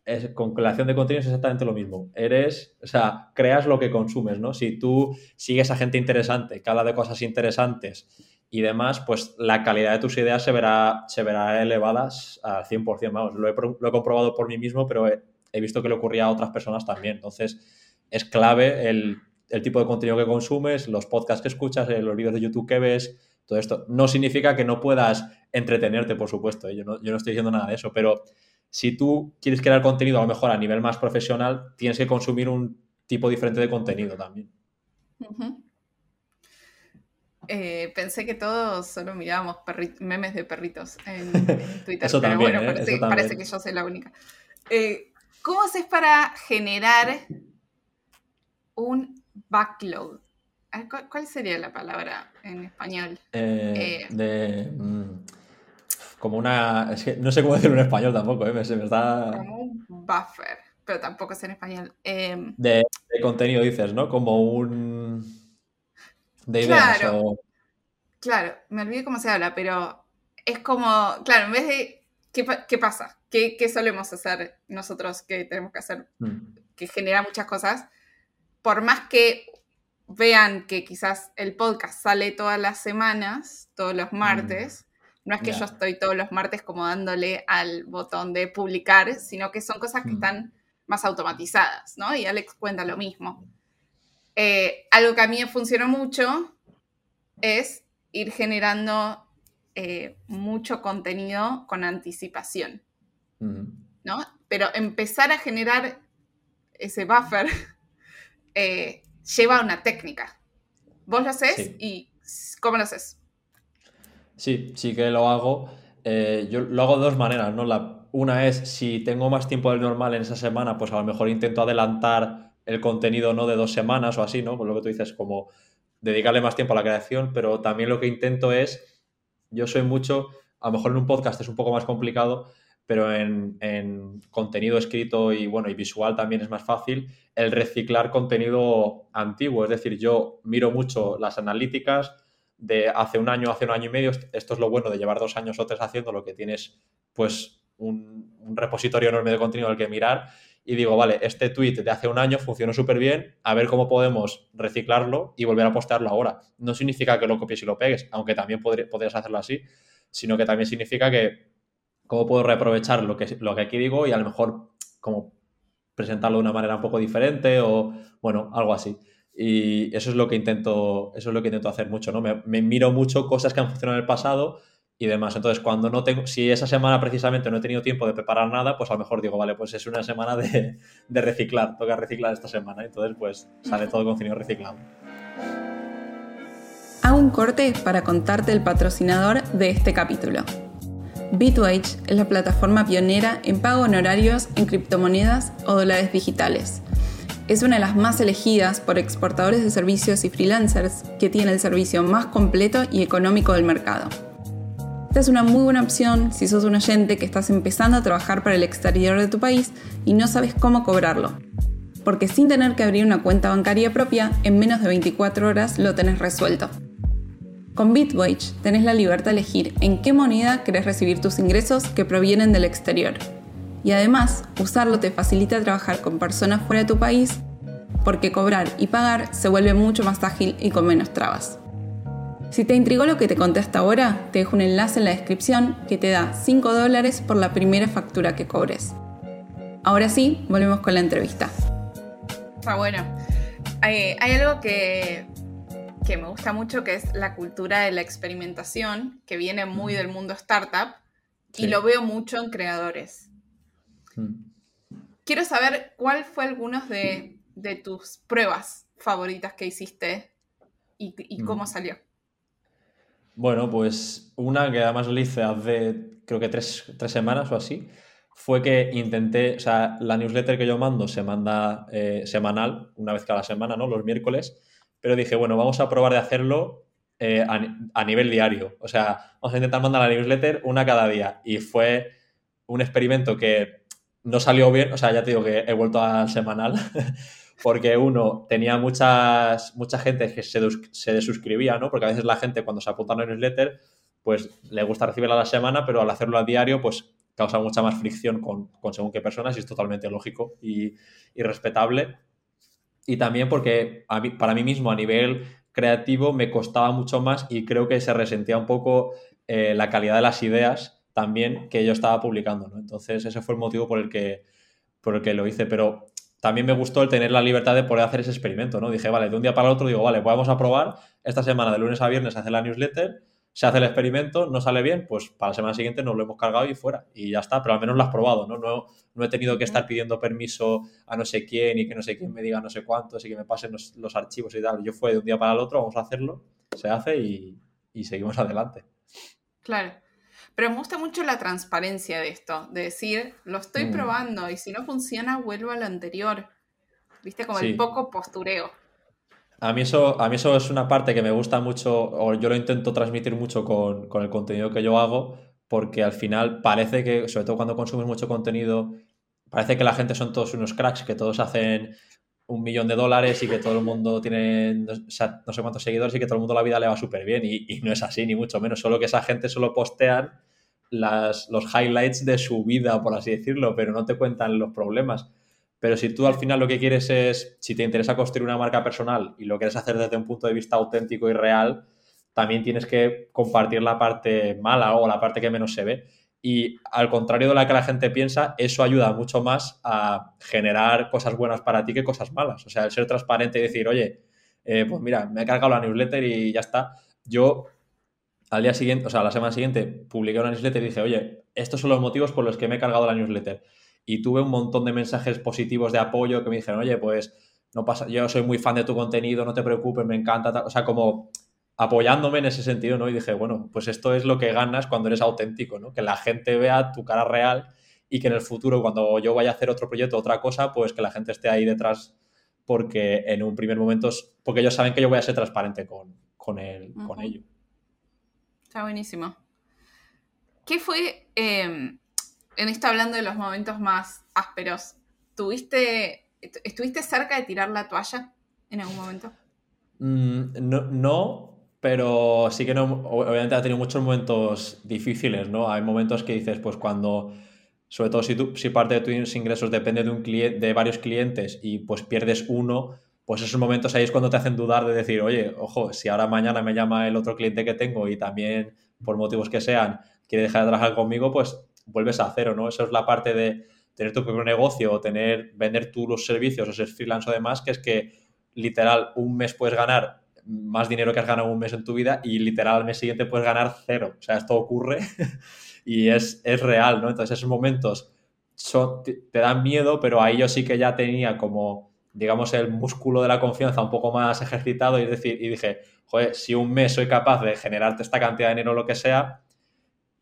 es, con de contenido es exactamente lo mismo. Eres, o sea, creas lo que consumes, ¿no? Si tú sigues a gente interesante, que habla de cosas interesantes y demás, pues la calidad de tus ideas se verá, se verá elevadas al 100%. Vamos, lo he, lo he comprobado por mí mismo, pero he, he visto que le ocurría a otras personas también. Entonces, es clave el el tipo de contenido que consumes, los podcasts que escuchas, eh, los vídeos de YouTube que ves, todo esto. No significa que no puedas entretenerte, por supuesto, ¿eh? yo no, yo no estoy diciendo nada de eso, pero si tú quieres crear contenido a lo mejor a nivel más profesional, tienes que consumir un tipo diferente de contenido también. Eh, pensé que todos solo mirábamos memes de perritos en, Twitter, eso pero bueno, parece, que yo soy la única. ¿Cómo haces para generar un backlog. ¿Cuál sería la palabra en español? Eh, eh, de, mm, como una. Es que no sé cómo decirlo en español tampoco, ¿eh? me, está. Como un buffer, pero tampoco es en español. Em, de, contenido dices, ¿no? Como un. De ideas claro, Claro, me olvidé cómo se habla, pero es como. Claro, en vez de. ¿Qué, pasa? ¿Qué, ¿Qué, solemos hacer nosotros que tenemos que hacer? Mm. Que genera muchas cosas por más que vean que quizás el podcast sale todas las semanas, todos los martes, mm, no es que yo estoy todos los martes como dándole al botón de publicar, sino que son cosas que mm. están más automatizadas, ¿no? Y Alex cuenta lo mismo. Eh, algo que a mí me funcionó mucho es ir generando eh, mucho contenido con anticipación, ¿no? Pero empezar a generar ese buffer eh, lleva una técnica. Vos lo haces y ¿cómo lo haces? Sí, sí que lo hago. Eh, yo lo hago de dos maneras, ¿no? La, una es si tengo más tiempo del normal en esa semana, pues a lo mejor intento adelantar el contenido no de dos semanas o así, ¿no? Por lo que tú dices, como dedicarle más tiempo a la creación, pero también lo que intento es, yo soy mucho, a lo mejor en un podcast es un poco más complicado, pero en, contenido escrito y bueno, y visual también es más fácil el reciclar contenido antiguo. Es decir, yo miro mucho las analíticas de hace un año, hace un año y medio. Esto es lo bueno de llevar dos años o tres haciendo lo que tienes, pues, un, repositorio enorme de contenido al que mirar. Y digo, vale, este tweet de hace un año funcionó súper bien, a ver cómo podemos reciclarlo y volver a postearlo ahora. No significa que lo copies y lo pegues, aunque también podrías hacerlo así, sino que también significa que cómo puedo reaprovechar lo que, lo que aquí digo y a lo mejor como presentarlo de una manera un poco diferente o, bueno, algo así. Y eso es lo que intento, eso es lo que intento hacer mucho, ¿no? Me, miro mucho cosas que han funcionado en el pasado y demás. Entonces, cuando no tengo, si esa semana precisamente no he tenido tiempo de preparar nada, pues a lo mejor digo, vale, pues es una semana de, de reciclar, toca reciclar esta semana. Entonces, pues sale todo contenido reciclado. un corte para contarte el patrocinador de este capítulo. Bitwage es la plataforma pionera en pago honorarios en criptomonedas o dólares digitales. Es una de las más elegidas por exportadores de servicios y freelancers que tiene el servicio más completo y económico del mercado. Esta es una muy buena opción si sos un oyente que estás empezando a trabajar para el exterior de tu país y no sabes cómo cobrarlo. Porque sin tener que abrir una cuenta bancaria propia, en menos de 24 horas lo tenés resuelto. Con Bitwage tenés la libertad de elegir en qué moneda querés recibir tus ingresos que provienen del exterior. Y además, usarlo te facilita trabajar con personas fuera de tu país porque cobrar y pagar se vuelve mucho más ágil y con menos trabas. Si te intrigó lo que te conté hasta ahora, te dejo un enlace en la descripción que te da 5 dólares por la primera factura que cobres. Ahora sí, volvemos con la entrevista. Está bueno. Hay, hay algo que que me gusta mucho, que es la cultura de la experimentación, que viene muy del mundo startup, y lo veo mucho en creadores. Mm. Quiero saber cuál fue algunos de, tus pruebas favoritas que hiciste y, cómo mm. salió. Bueno, pues una que además lo hice hace creo que tres, semanas o así, fue que intenté, o sea, la newsletter que yo mando se manda eh, semanal, una vez cada semana, ¿no? Los miércoles pero dije, bueno, vamos a probar de hacerlo eh, a, nivel diario. O sea, vamos a intentar mandar la newsletter una cada día. Y fue un experimento que no salió bien, o sea, ya te digo que he vuelto al semanal, porque uno, tenía muchas, mucha gente que se, se desuscribía, ¿no? Porque a veces la gente cuando se apunta a la newsletter, pues le gusta recibirla a la semana, pero al hacerlo a diario, pues causa mucha más fricción con, con según qué personas y es totalmente lógico y, respetable y también porque para mí mismo a nivel creativo me costaba mucho más y creo que se resentía un poco eh, la calidad de las ideas también que yo estaba publicando. ¿no? Entonces ese fue el motivo por el, que, por el que lo hice. Pero también me gustó el tener la libertad de poder hacer ese experimento. ¿no? Dije, vale, de un día para el otro digo, vale, vamos a probar esta semana de lunes a viernes hacer la newsletter se hace el experimento, no sale bien, pues para la semana siguiente nos lo hemos cargado y fuera. Y ya está, pero al menos lo has probado, ¿no? No, no he tenido que estar pidiendo permiso a no sé quién y que no sé quién me diga no sé cuántos y que me pasen los, archivos y tal. Yo fue de un día para el otro, vamos a hacerlo, se hace y, seguimos adelante. Claro. Pero me gusta mucho la transparencia de esto, de decir, lo estoy mm. probando y si no funciona, vuelvo a lo anterior. Viste, como el poco postureo. A mí, eso, a mí eso es una parte que me gusta mucho, o yo lo intento transmitir mucho con, el contenido que yo hago, porque al final parece que, sobre todo cuando consumes mucho contenido, parece que la gente son todos unos cracks, que todos hacen un millón de dólares y que todo el mundo tiene no, sé cuántos seguidores y que todo el mundo la vida le va súper bien. Y, no es así, ni mucho menos. Solo que esa gente solo postean las, los highlights de su vida, por así decirlo, pero no te cuentan los problemas. Pero si tú al final lo que quieres es, si te interesa construir una marca personal y lo quieres hacer desde un punto de vista auténtico y real, también tienes que compartir la parte mala o la parte que menos se ve. Y al contrario de la que la gente piensa, eso ayuda mucho más a generar cosas buenas para ti que cosas malas. O sea, el ser transparente y decir, oye, eh, pues mira, me he cargado la newsletter y ya está. Yo al día siguiente, o sea, la semana siguiente, publiqué una newsletter y dije, oye, estos son los motivos por los que me he cargado la newsletter y tuve un montón de mensajes positivos de apoyo que me dijeron, oye, pues no pasa, yo soy muy fan de tu contenido, no te preocupes, me encanta, o sea, como apoyándome en ese sentido, ¿no? Y dije, bueno, pues esto es lo que ganas cuando eres auténtico, ¿no? Que la gente vea tu cara real y que en el futuro, cuando yo vaya a hacer otro proyecto, otra cosa, pues que la gente esté ahí detrás porque en un primer momento, porque ellos saben que yo voy a ser transparente con, con, con ello. Está buenísimo. ¿Qué fue, em, en esto hablando de los momentos más ásperos, ¿tuviste, ¿estuviste cerca de tirar la toalla en algún momento? Mm, no, pero sí que no, obviamente ha tenido muchos momentos difíciles, ¿no? Hay momentos que dices, pues cuando, sobre todo si, tú, si parte de tus ingresos depende de, un de varios clientes y pues pierdes uno, pues esos momentos ahí es cuando te hacen dudar de decir, oye, ojo, si ahora mañana me llama el otro cliente que tengo y también, por motivos que sean, quiere dejar de trabajar conmigo, pues vuelves a cero, ¿no? Eso es la parte de tener tu propio negocio o tener, vender tú los servicios o ser freelance o demás, que es que literal un mes puedes ganar más dinero que has ganado un mes en tu vida y literal al mes siguiente puedes ganar cero. O sea, esto ocurre y es, es real, ¿no? Entonces esos momentos son, te, dan miedo, pero ahí yo sí que ya tenía como digamos, el músculo de la confianza un poco más ejercitado y, decir, y dije, joder, si un mes soy capaz de generarte esta cantidad de dinero o lo que sea,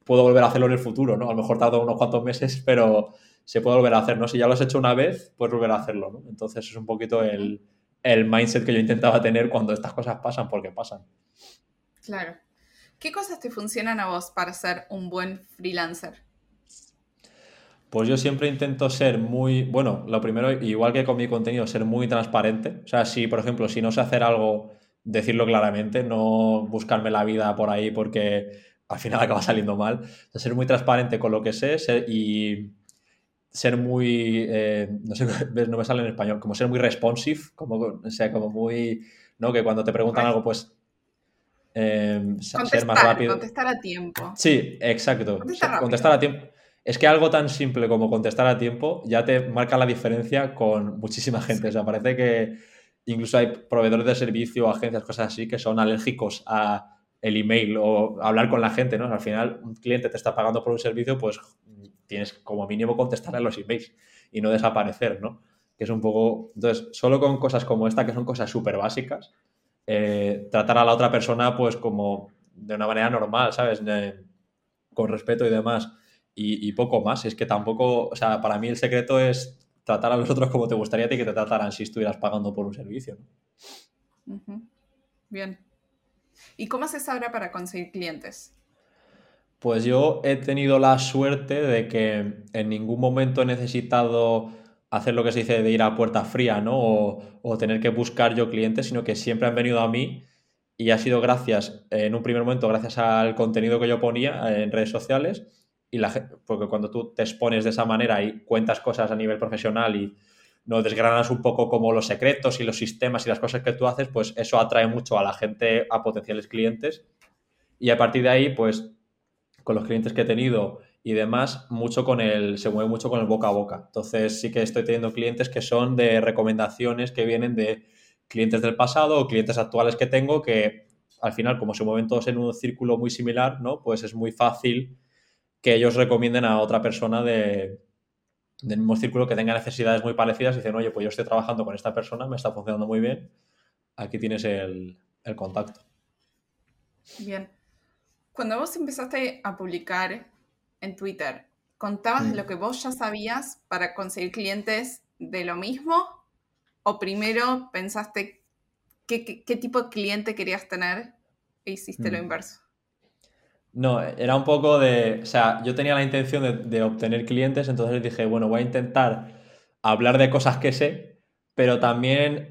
puedo volver a hacerlo en el futuro, ¿no? A lo mejor tardo unos cuantos meses, pero se puede volver a hacer, ¿no? Si ya lo has hecho una vez, puedes volver a hacerlo, ¿no? Entonces es un poquito el, el mindset que yo intentaba tener cuando estas cosas pasan, porque pasan. Claro. ¿Qué cosas te funcionan a vos para ser un buen freelancer? Pues yo siempre intento ser muy, bueno, lo primero, igual que con mi contenido, ser muy transparente. O sea, si, por ejemplo, si no sé hacer algo, decirlo claramente, no buscarme la vida por ahí porque al final acaba saliendo mal. ser muy transparente con lo que sé y ser muy, eh, no sé, no me sale en español, como ser muy responsive, como, o sea, como muy, ¿no? Que cuando te preguntan algo, pues eh, ser más rápido. Contestar a tiempo. Sí, exacto. contestar a tiempo es que algo tan simple como contestar a tiempo ya te marca la diferencia con muchísima gente. O sea, parece que incluso hay proveedores de servicio, agencias, cosas así, que son alérgicos a el email o hablar con la gente, ¿no? Al final, un cliente te está pagando por un servicio, pues tienes como mínimo contestar a los emails y no desaparecer, ¿no? Que es un poco... Entonces, solo con cosas como esta, que son cosas súper básicas, eh, tratar a la otra persona, pues como de una manera normal, ¿sabes? con respeto y demás y, poco más. Es que tampoco, o sea, para mí el secreto es tratar a los otros como te gustaría a ti que te trataran si estuvieras pagando por un servicio. Bien. ¿Y cómo haces ahora para conseguir clientes? Pues yo he tenido la suerte de que en ningún momento he necesitado hacer lo que se dice de ir a puerta fría, ¿no? O, o, tener que buscar yo clientes, sino que siempre han venido a mí y ha sido gracias, en un primer momento, gracias al contenido que yo ponía en redes sociales y la porque cuando tú te expones de esa manera y cuentas cosas a nivel profesional y no desgranas un poco como los secretos y los sistemas y las cosas que tú haces, pues eso atrae mucho a la gente, a potenciales clientes. Y a partir de ahí, pues con los clientes que he tenido y demás, mucho con el, se mueve mucho con el boca a boca. Entonces sí que estoy teniendo clientes que son de recomendaciones que vienen de clientes del pasado o clientes actuales que tengo que al final, como se mueven todos en un círculo muy similar, ¿no? Pues es muy fácil que ellos recomienden a otra persona de, del mismo círculo que tenga necesidades muy parecidas y dicen, oye, pues yo estoy trabajando con esta persona, me está funcionando muy bien, aquí tienes el, contacto. Bien. Cuando vos empezaste a publicar en Twitter, ¿contabas de mm. lo que vos ya sabías para conseguir clientes de lo mismo? ¿O primero pensaste qué, tipo de cliente querías tener e hiciste lo mm. inverso? No, era un poco de, o sea, yo tenía la intención de, obtener clientes, entonces dije, bueno, voy a intentar hablar de cosas que sé, pero también,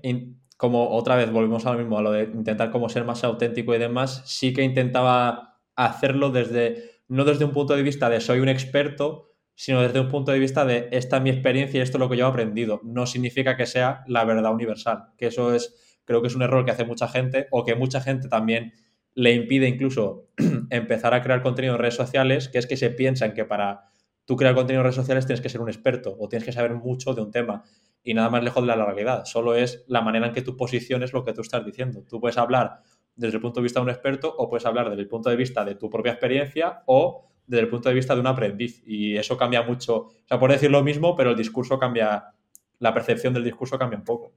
como otra vez volvemos a lo mismo, a lo de intentar como ser más auténtico y demás, sí que intentaba hacerlo desde, no desde un punto de vista de soy un experto, sino desde un punto de vista de esta es mi experiencia y esto es lo que yo he aprendido. No significa que sea la verdad universal, que eso es, creo que es un error que hace mucha gente o que mucha gente también le impide incluso empezar a crear contenido en redes sociales, que es que se piensan que para tú crear contenido en redes sociales tienes que ser un experto o tienes que saber mucho de un tema y nada más lejos de la realidad. Solo es la manera en que tú posiciones lo que tú estás diciendo. Tú puedes hablar desde el punto de vista de un experto o puedes hablar desde el punto de vista de tu propia experiencia o desde el punto de vista de un aprendiz. Y eso cambia mucho. O sea, puede decir lo mismo, pero el discurso cambia, la percepción del discurso cambia un poco.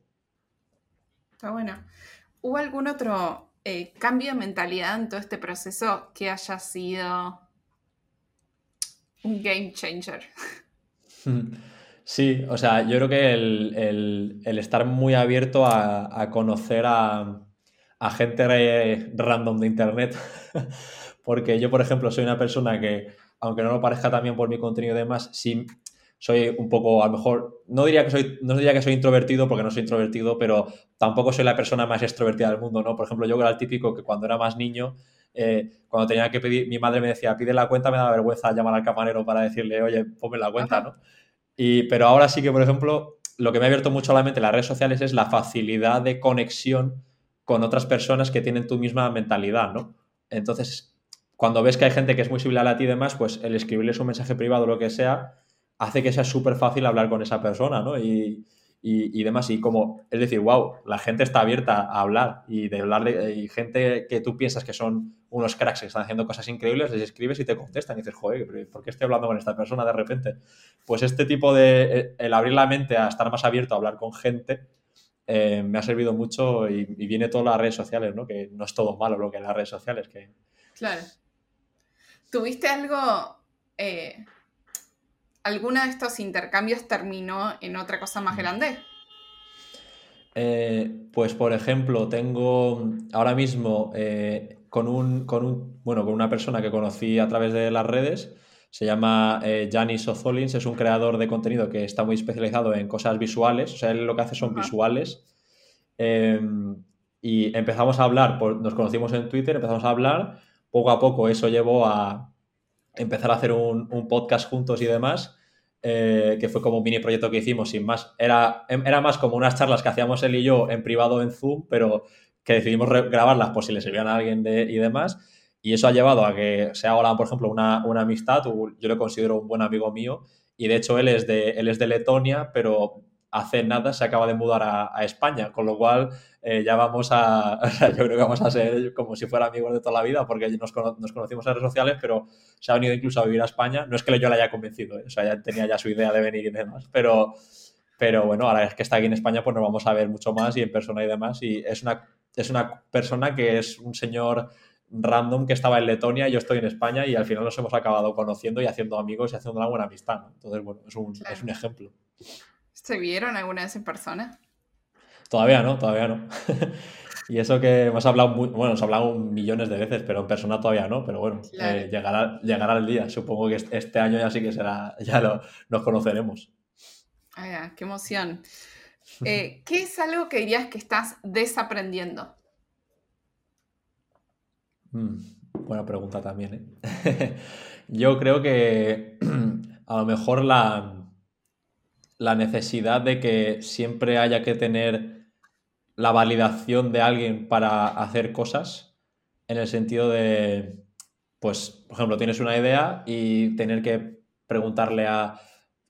Está bueno. ¿Hubo algún otro eh, cambio de mentalidad en todo este proceso que haya sido un game changer. Sí, o sea, yo creo que el, estar muy abierto a, conocer a, gente random de Internet, porque yo, por ejemplo, soy una persona que, aunque no lo parezca también por mi contenido y demás, sí soy un poco, a lo mejor, no diría que soy, no diría que soy introvertido porque no soy introvertido, pero tampoco soy la persona más extrovertida del mundo, ¿no? Por ejemplo, yo era el típico que cuando era más niño, eh, cuando tenía que pedir, mi madre me decía, pide la cuenta, me da vergüenza llamar al camarero para decirle, oye, ponme la cuenta, ¿no? Y, pero ahora sí que, por ejemplo, lo que me ha abierto mucho la mente en las redes sociales es la facilidad de conexión con otras personas que tienen tu misma mentalidad, ¿no? Entonces, cuando ves que hay gente que es muy similar a ti y demás, pues el escribirles un mensaje privado o lo que sea, hace que sea súper fácil hablar con esa persona, ¿no? Y, y, demás. Y como, es decir, wow, la gente está abierta a hablar y de hablar de y gente que tú piensas que son unos cracks que están haciendo cosas increíbles, les escribes y te contestan y dices, joder, ¿por qué estoy hablando con esta persona de repente? Pues este tipo de, el abrir la mente a estar más abierto a hablar con gente, eh, me ha servido mucho y, viene todas las redes sociales, ¿no? Que no es todo malo lo que las redes sociales. Que... Claro. ¿Tuviste algo, eh, alguna de estos intercambios terminó en otra cosa más grande? Eh, pues por ejemplo, tengo ahora mismo con, un, con, un, bueno, con una persona que conocí a través de las redes, se llama Janis Ozolins, es un creador de contenido que está muy especializado en cosas visuales, o sea, él lo que hace son visuales. Em, y empezamos a hablar, nos conocimos en Twitter, empezamos a hablar, poco a poco eso llevó a empezar a hacer un, podcast juntos y demás, eh, que fue como un mini proyecto que hicimos sin más. Era, em, era más como unas charlas que hacíamos él y yo en privado en Zoom, pero que decidimos grabarlas por si le servían a alguien de, y demás. Y eso ha llevado a que sea ahora, por ejemplo, una, una amistad. Yo lo considero un buen amigo mío. Y de hecho, él es de, él es de Letonia, pero hace nada se acaba de mudar a, España, con lo cual eh, ya vamos a, yo creo que vamos a ser como si fuera amigos de toda la vida, porque nos, nos, conocimos en redes sociales, pero se ha venido incluso a vivir a España. No es que yo la haya convencido, ¿eh? o sea, ya tenía ya su idea de venir y demás, pero, pero bueno, ahora es que está aquí en España, pues nos vamos a ver mucho más y en persona y demás. Y es una, es una persona que es un señor random que estaba en Letonia y yo estoy en España y al final nos hemos acabado conociendo y haciendo amigos y haciendo una buena amistad. Entonces, bueno, es un, es un ejemplo. ¿Se vieron alguna vez en persona? Todavía no, todavía no. y eso que hemos hablado, muy, bueno, hemos hablado millones de veces, pero en persona todavía no. Pero bueno, eh, llegará, llegará, el día. Supongo que este año ya sí que será, ya lo, nos conoceremos. Ay, qué emoción. Eh, ¿Qué es algo que dirías que estás desaprendiendo? Mm, buena pregunta también. ¿eh? Yo creo que a lo mejor la, la necesidad de que siempre haya que tener la validación de alguien para hacer cosas, en el sentido de, pues, por ejemplo, tienes una idea y tener que preguntarle a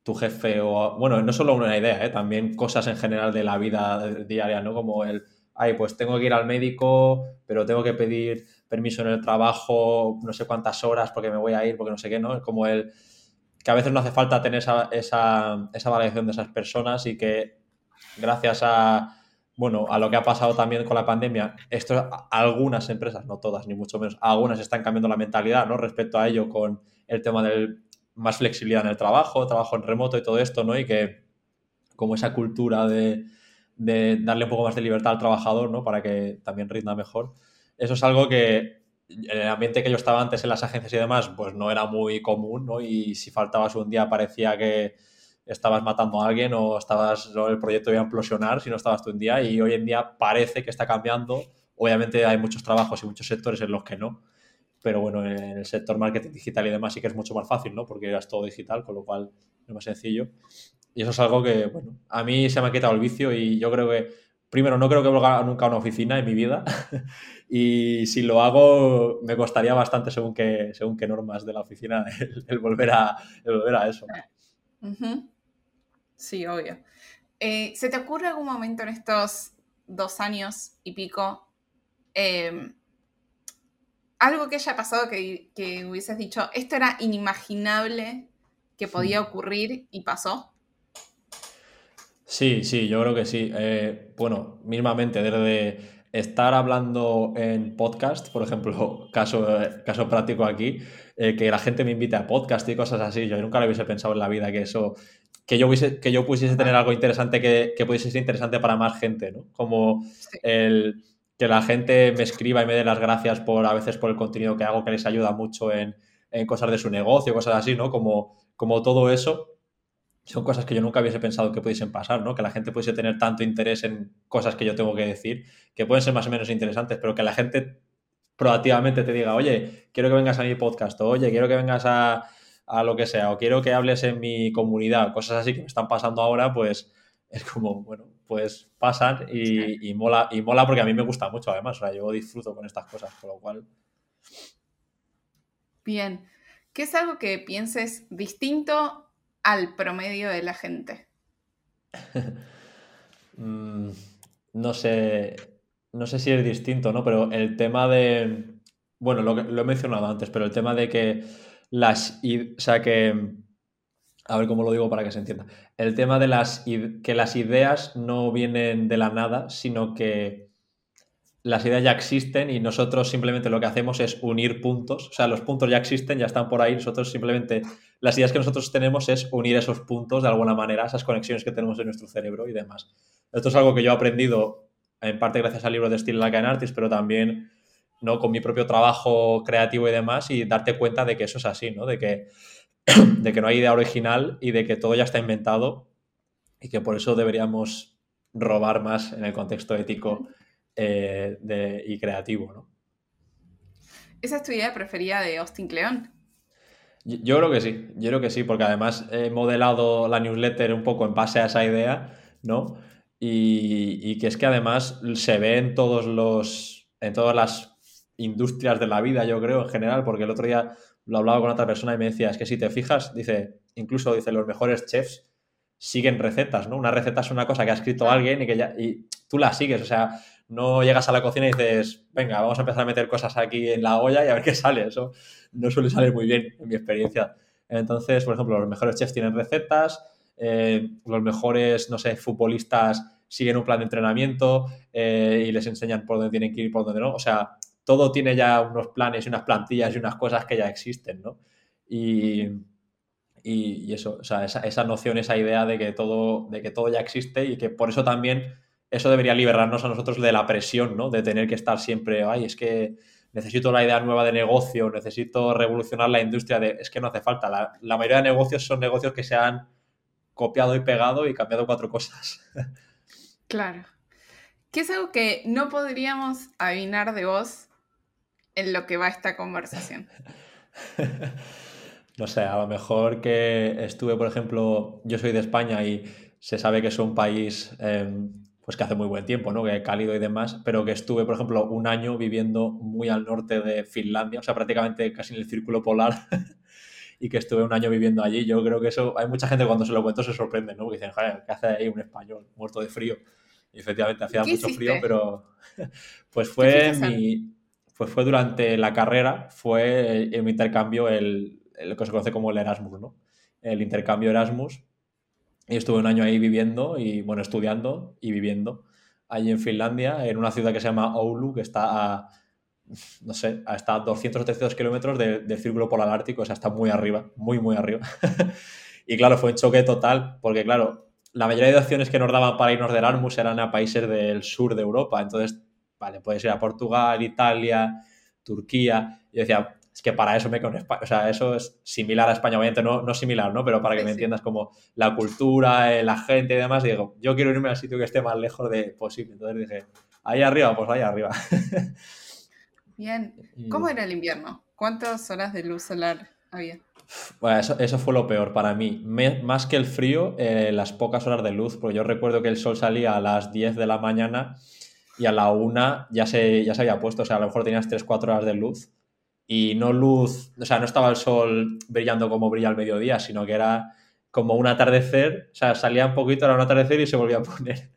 tu jefe o, bueno, no solo una idea, ¿eh? también cosas en general de la vida diaria, ¿no? Como el, ay, pues tengo que ir al médico, pero tengo que pedir permiso en el trabajo, no sé cuántas horas porque me voy a ir, porque no sé qué, ¿no? Como el que a veces no hace falta tener esa, esa, validación de esas personas y que gracias a, bueno, a lo que ha pasado también con la pandemia, esto, algunas empresas, no todas, ni mucho menos, algunas están cambiando la mentalidad, ¿no? Respecto a ello con el tema del más flexibilidad en el trabajo, trabajo en remoto y todo esto, ¿no? Y que como esa cultura de, de darle un poco más de libertad al trabajador, ¿no? Para que también rinda mejor. Eso es algo que en el ambiente que yo estaba antes en las agencias y demás, pues no era muy común, ¿no? Y si faltabas un día parecía que estabas matando a alguien o estabas, el proyecto iba a implosionar si no estabas tú un día y hoy en día parece que está cambiando. Obviamente hay muchos trabajos y muchos sectores en los que no, pero bueno, en el sector marketing digital y demás sí que es mucho más fácil, ¿no? Porque es todo digital, con lo cual es más sencillo. Y eso es algo que, bueno, a mí se me ha quitado el vicio y yo creo que primero, no creo que vuelva nunca a una oficina en mi vida. y si lo hago, me costaría bastante según qué, según qué normas de la oficina el, volver, a, volver a eso. Sí, obvio. Eh, ¿Se te ocurre algún momento en estos dos años y pico em, algo que haya pasado que, que hubieses dicho, esto era inimaginable que podía ocurrir y pasó? Sí, sí, yo creo que sí. Eh, bueno, mismamente, desde estar hablando en podcast, por ejemplo, caso, caso práctico aquí, eh, que la gente me invite a podcast y cosas así, yo nunca lo hubiese pensado en la vida que eso, que yo, hubiese, que yo pudiese tener algo interesante que, que pudiese ser interesante para más gente, ¿no? Como el que la gente me escriba y me dé las gracias por a veces por el contenido que hago, que les ayuda mucho en, en cosas de su negocio, cosas así, ¿no? Como, como todo eso son cosas que yo nunca hubiese pensado que pudiesen pasar, ¿no? Que la gente pudiese tener tanto interés en cosas que yo tengo que decir, que pueden ser más o menos interesantes, pero que la gente proactivamente te diga, oye, quiero que vengas a mi podcast, o oye, quiero que vengas a, lo que sea, o quiero que hables en mi comunidad, cosas así que me están pasando ahora, pues es como, bueno, pues pasan y, mola, y mola porque a mí me gusta mucho además, o sea, yo disfruto con estas cosas, con lo cual... Bien, ¿qué es algo que pienses distinto al promedio de la gente? Mm, no sé, no sé si es distinto, ¿no? Pero el tema de, bueno, lo, lo he mencionado antes, pero el tema de que las, o sea, que a ver cómo lo digo para que se entienda. El tema de las que las ideas no vienen de la nada, sino que las ideas ya existen y nosotros simplemente lo que hacemos es unir puntos. O sea, los puntos ya existen, ya están por ahí. Nosotros simplemente, las ideas que nosotros tenemos es unir esos puntos de alguna manera, esas conexiones que tenemos en nuestro cerebro y demás. Esto es algo que yo he aprendido en parte gracias al libro de Still Like an Artist, pero también ¿no? con mi propio trabajo creativo y demás y darte cuenta de que eso es así, ¿no? De que, de que no hay idea original y de que todo ya está inventado y que por eso deberíamos robar más en el contexto ético eh, y creativo, ¿no? ¿Esa es tu idea preferida de Austin Kleon? Yo, creo que sí, yo creo que sí, porque además he modelado la newsletter un poco en base a esa idea, ¿no? Y, que es que además se ve en todos los, en todas las industrias de la vida, yo creo, en general, porque el otro día lo hablaba con otra persona y me decía, es que si te fijas, dice, incluso dice, los mejores chefs siguen recetas, ¿no? Una receta es una cosa que ha escrito alguien y que ya, y tú la sigues, o sea, no llegas a la cocina y dices, venga, vamos a empezar a meter cosas aquí en la olla y a ver qué sale. Eso no suele salir muy bien en mi experiencia. Entonces, por ejemplo, los mejores chefs tienen recetas, eh, los mejores, no sé, futbolistas siguen un plan de entrenamiento eh, y les enseñan por dónde tienen que ir y por dónde no. O sea, todo tiene ya unos planes y unas plantillas y unas cosas que ya existen, ¿no? Y, y, eso, o sea, esa, esa, noción, esa idea de que, todo, de que todo ya existe y que por eso también eso debería liberarnos a nosotros de la presión, ¿no? De tener que estar siempre, ay, es que necesito la idea nueva de negocio, necesito revolucionar la industria de... Es que no hace falta. La, la mayoría de negocios son negocios que se han copiado y pegado y cambiado cuatro cosas. Claro. ¿Qué es algo que no podríamos adivinar de vos en lo que va esta conversación? no sé, a lo mejor que estuve, por ejemplo, yo soy de España y se sabe que es un país em, pues que hace muy buen tiempo, ¿no? Que cálido y demás, pero que estuve, por ejemplo, un año viviendo muy al norte de Finlandia, o sea, prácticamente casi en el círculo polar, y que estuve un año viviendo allí. Yo creo que eso, hay mucha gente cuando se lo cuento se sorprende, ¿no? Porque dicen, joder, ¿qué hace ahí un español muerto de frío? Y efectivamente hacía mucho frío, pero pues fue mi, pues fue durante la carrera, fue en mi intercambio el, el que se conoce como el Erasmus, ¿no? El intercambio Erasmus, y estuve un año ahí viviendo y, bueno, estudiando y viviendo allí en Finlandia, en una ciudad que se llama Oulu, que está a, no sé, está 200 o 300 kilómetros del círculo polar ártico, o sea, está muy arriba, muy, muy arriba. y claro, fue un choque total, porque claro, la mayoría de opciones que nos daban para irnos de Erasmus eran a países del sur de Europa, entonces, vale, puedes ir a Portugal, Italia, Turquía, y yo decía, es que para eso me con o sea, eso es similar a España, obviamente no, no similar, ¿no? Pero para que me entiendas como la cultura, eh, la gente y demás, digo, yo quiero irme al sitio que esté más lejos de posible. Entonces dije, ahí arriba, pues ahí arriba. Bien. ¿Cómo era el invierno? ¿Cuántas horas de luz solar había? Bueno, eso, fue lo peor para mí. más que el frío, eh, las pocas horas de luz, porque yo recuerdo que el sol salía a las 10 de la mañana y a la 1 ya se, ya se había puesto, o sea, a lo mejor tenías 3-4 horas de luz y no luz, o sea, no estaba el sol brillando como brilla al mediodía, sino que era como un atardecer, o sea, salía un poquito, era un atardecer y se volvía a poner.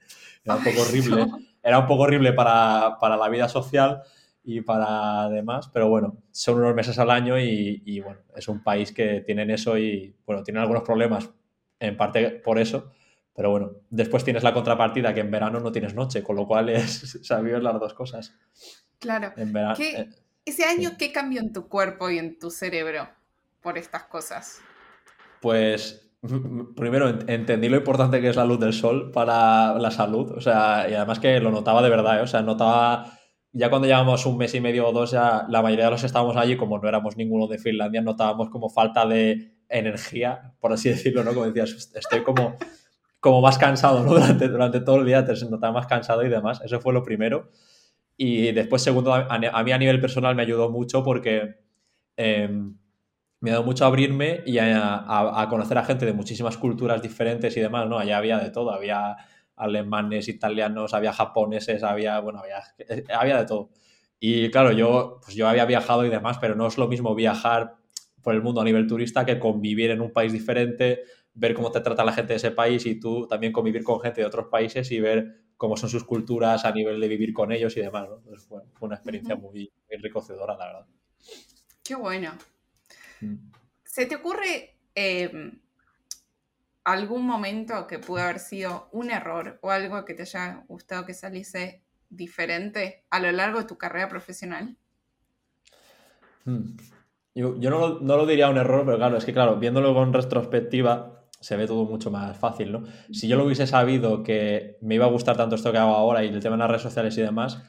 Era un poco horrible, era un poco horrible para, la vida social y para demás, pero bueno, son unos meses al año y, bueno, es un país que tienen eso y bueno, tienen algunos problemas en parte por eso, pero bueno, después tienes la contrapartida que en verano no tienes noche, con lo cual es, o sea, las dos cosas. Claro. En verano, eh, ese año, ¿qué cambió en tu cuerpo y en tu cerebro por estas cosas? Pues primero entendí lo importante que es la luz del sol para la salud, o sea, y además que lo notaba de verdad, ¿eh? o sea, notaba, ya cuando llevábamos un mes y medio o dos, ya la mayoría de los que estábamos allí, como no éramos ninguno de Finlandia, notábamos como falta de energía, por así decirlo, ¿no? Como decías, estoy como, como más cansado, ¿no? Durante, durante todo el día te notaba más cansado y demás, eso fue lo primero. Y después, segundo, a, mí a nivel personal me ayudó mucho porque em, me ha dado mucho a abrirme y a, conocer a gente de muchísimas culturas diferentes y demás, ¿no? Allá había de todo, había alemanes, italianos, había japoneses, había, bueno, había, había de todo. Y claro, yo, pues yo había viajado y demás, pero no es lo mismo viajar por el mundo a nivel turista que convivir en un país diferente, ver cómo te trata la gente de ese país y tú también convivir con gente de otros países y ver cómo son sus culturas a nivel de vivir con ellos y demás. ¿no? fue, una experiencia muy enriquecedora, la verdad. Qué bueno. Mm. ¿Se te ocurre em, algún momento que pudo haber sido un error o algo que te haya gustado que saliese diferente a lo largo de tu carrera profesional? Hmm. Yo, no, lo diría un error, pero claro, es que claro, viéndolo con retrospectiva, se ve todo mucho más fácil, ¿no? Si yo lo hubiese sabido que me iba a gustar tanto esto que hago ahora y el tema de las redes sociales y demás,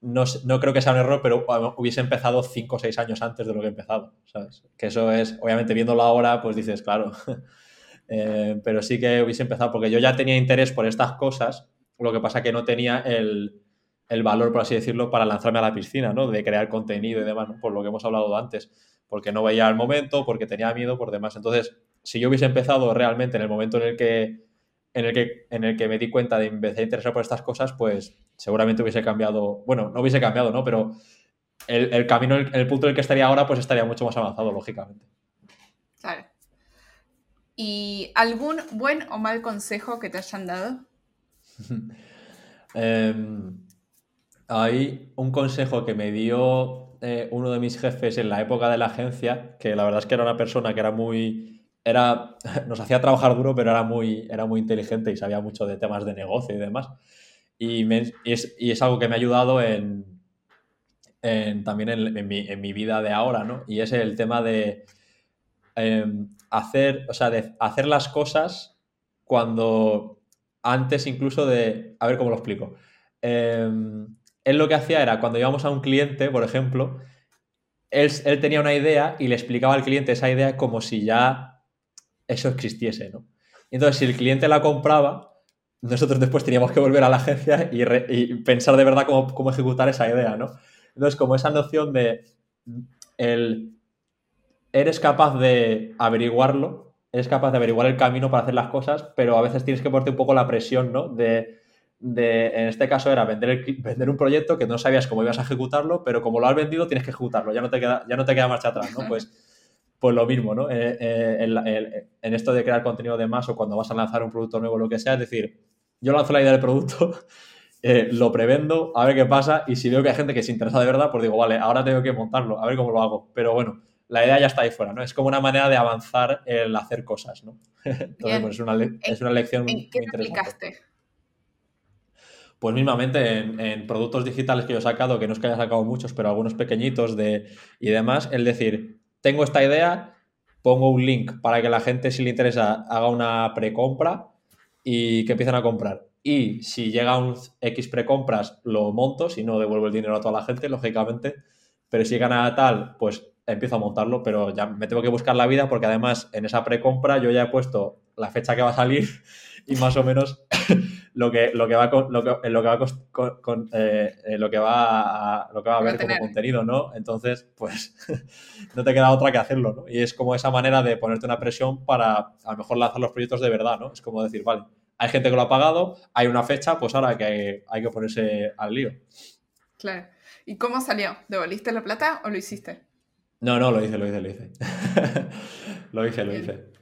no, no creo que sea un error, pero hubiese empezado cinco o seis años antes de lo que he empezado, ¿sabes? Que eso es, obviamente viéndolo ahora, pues dices, claro, eh, pero sí que hubiese empezado, porque yo ya tenía interés por estas cosas, lo que pasa que no tenía el, el valor, por así decirlo, para lanzarme a la piscina, ¿no? De crear contenido y demás, por lo que hemos hablado antes, porque no veía el momento, porque tenía miedo, por demás. Entonces, si yo hubiese empezado realmente en el momento en el que, en el que, en el que me di cuenta de empezar a interesar por estas cosas, pues seguramente hubiese cambiado, bueno, no hubiese cambiado, ¿no? Pero el, camino, el, el, punto en el que estaría ahora, pues estaría mucho más avanzado, lógicamente. Claro. ¿Y algún buen o mal consejo que te hayan dado? eh, hay un consejo que me dio eh, uno de mis jefes en la época de la agencia, que la verdad es que era una persona que era muy... Era, nos hacía trabajar duro, pero era muy, era muy inteligente y sabía mucho de temas de negocio y demás. Y, es, algo que me ha ayudado en, también en, mi, vida de ahora, ¿no? Y es el tema de em, hacer, o sea, de hacer las cosas cuando antes incluso de... A ver cómo lo explico. Em, él lo que hacía era, cuando íbamos a un cliente, por ejemplo, él, tenía una idea y le explicaba al cliente esa idea como si ya eso existiese, ¿no? entonces, si el cliente la compraba, nosotros después teníamos que volver a la agencia y, pensar de verdad cómo, ejecutar esa idea, ¿no? Entonces, como esa noción de el, eres capaz de averiguarlo, eres capaz de averiguar el camino para hacer las cosas, pero a veces tienes que ponerte un poco la presión, ¿no? De, en este caso era vender, vender un proyecto que no sabías cómo ibas a ejecutarlo, pero como lo has vendido tienes que ejecutarlo, ya no te queda, ya no te queda marcha atrás, ¿no? Pues, pues lo mismo, ¿no? Eh, eh, en esto de crear contenido de más o cuando vas a lanzar un producto nuevo, lo que sea, es decir, yo lanzo la idea del producto, eh, lo prevendo, a ver qué pasa, y si veo que hay gente que se interesa de verdad, pues digo, vale, ahora tengo que montarlo, a ver cómo lo hago. Pero bueno, la idea ya está ahí fuera, ¿no? Es como una manera de avanzar el hacer cosas, ¿no? Entonces, pues es, una, es una lección ¿En qué aplicaste? Pues mismamente en, productos digitales que yo he sacado, que no es que haya sacado muchos, pero algunos pequeñitos de, y demás, el decir, tengo esta idea, pongo un link para que la gente, si le interesa, haga una precompra y que empiecen a comprar. Y si llega un X precompras, lo monto, si no, devuelvo el dinero a toda la gente, lógicamente. Pero si gana tal, pues empiezo a montarlo, pero ya me tengo que buscar la vida porque además en esa precompra yo ya he puesto la fecha que va a salir y más o menos lo que, lo que va con, lo que, lo que va con, eh, eh, lo que va a, lo que va a ver como contenido, ¿no? Entonces, pues no te queda otra que hacerlo, ¿no? Y es como esa manera de ponerte una presión para a lo mejor lanzar los proyectos de verdad, ¿no? Es como decir, vale, hay gente que lo ha pagado, hay una fecha, pues ahora que hay que ponerse al lío. Claro. ¿Y cómo salió? ¿Devolviste la plata o lo hiciste? No, no, lo hice, lo hice, lo hice. lo hice, lo hice.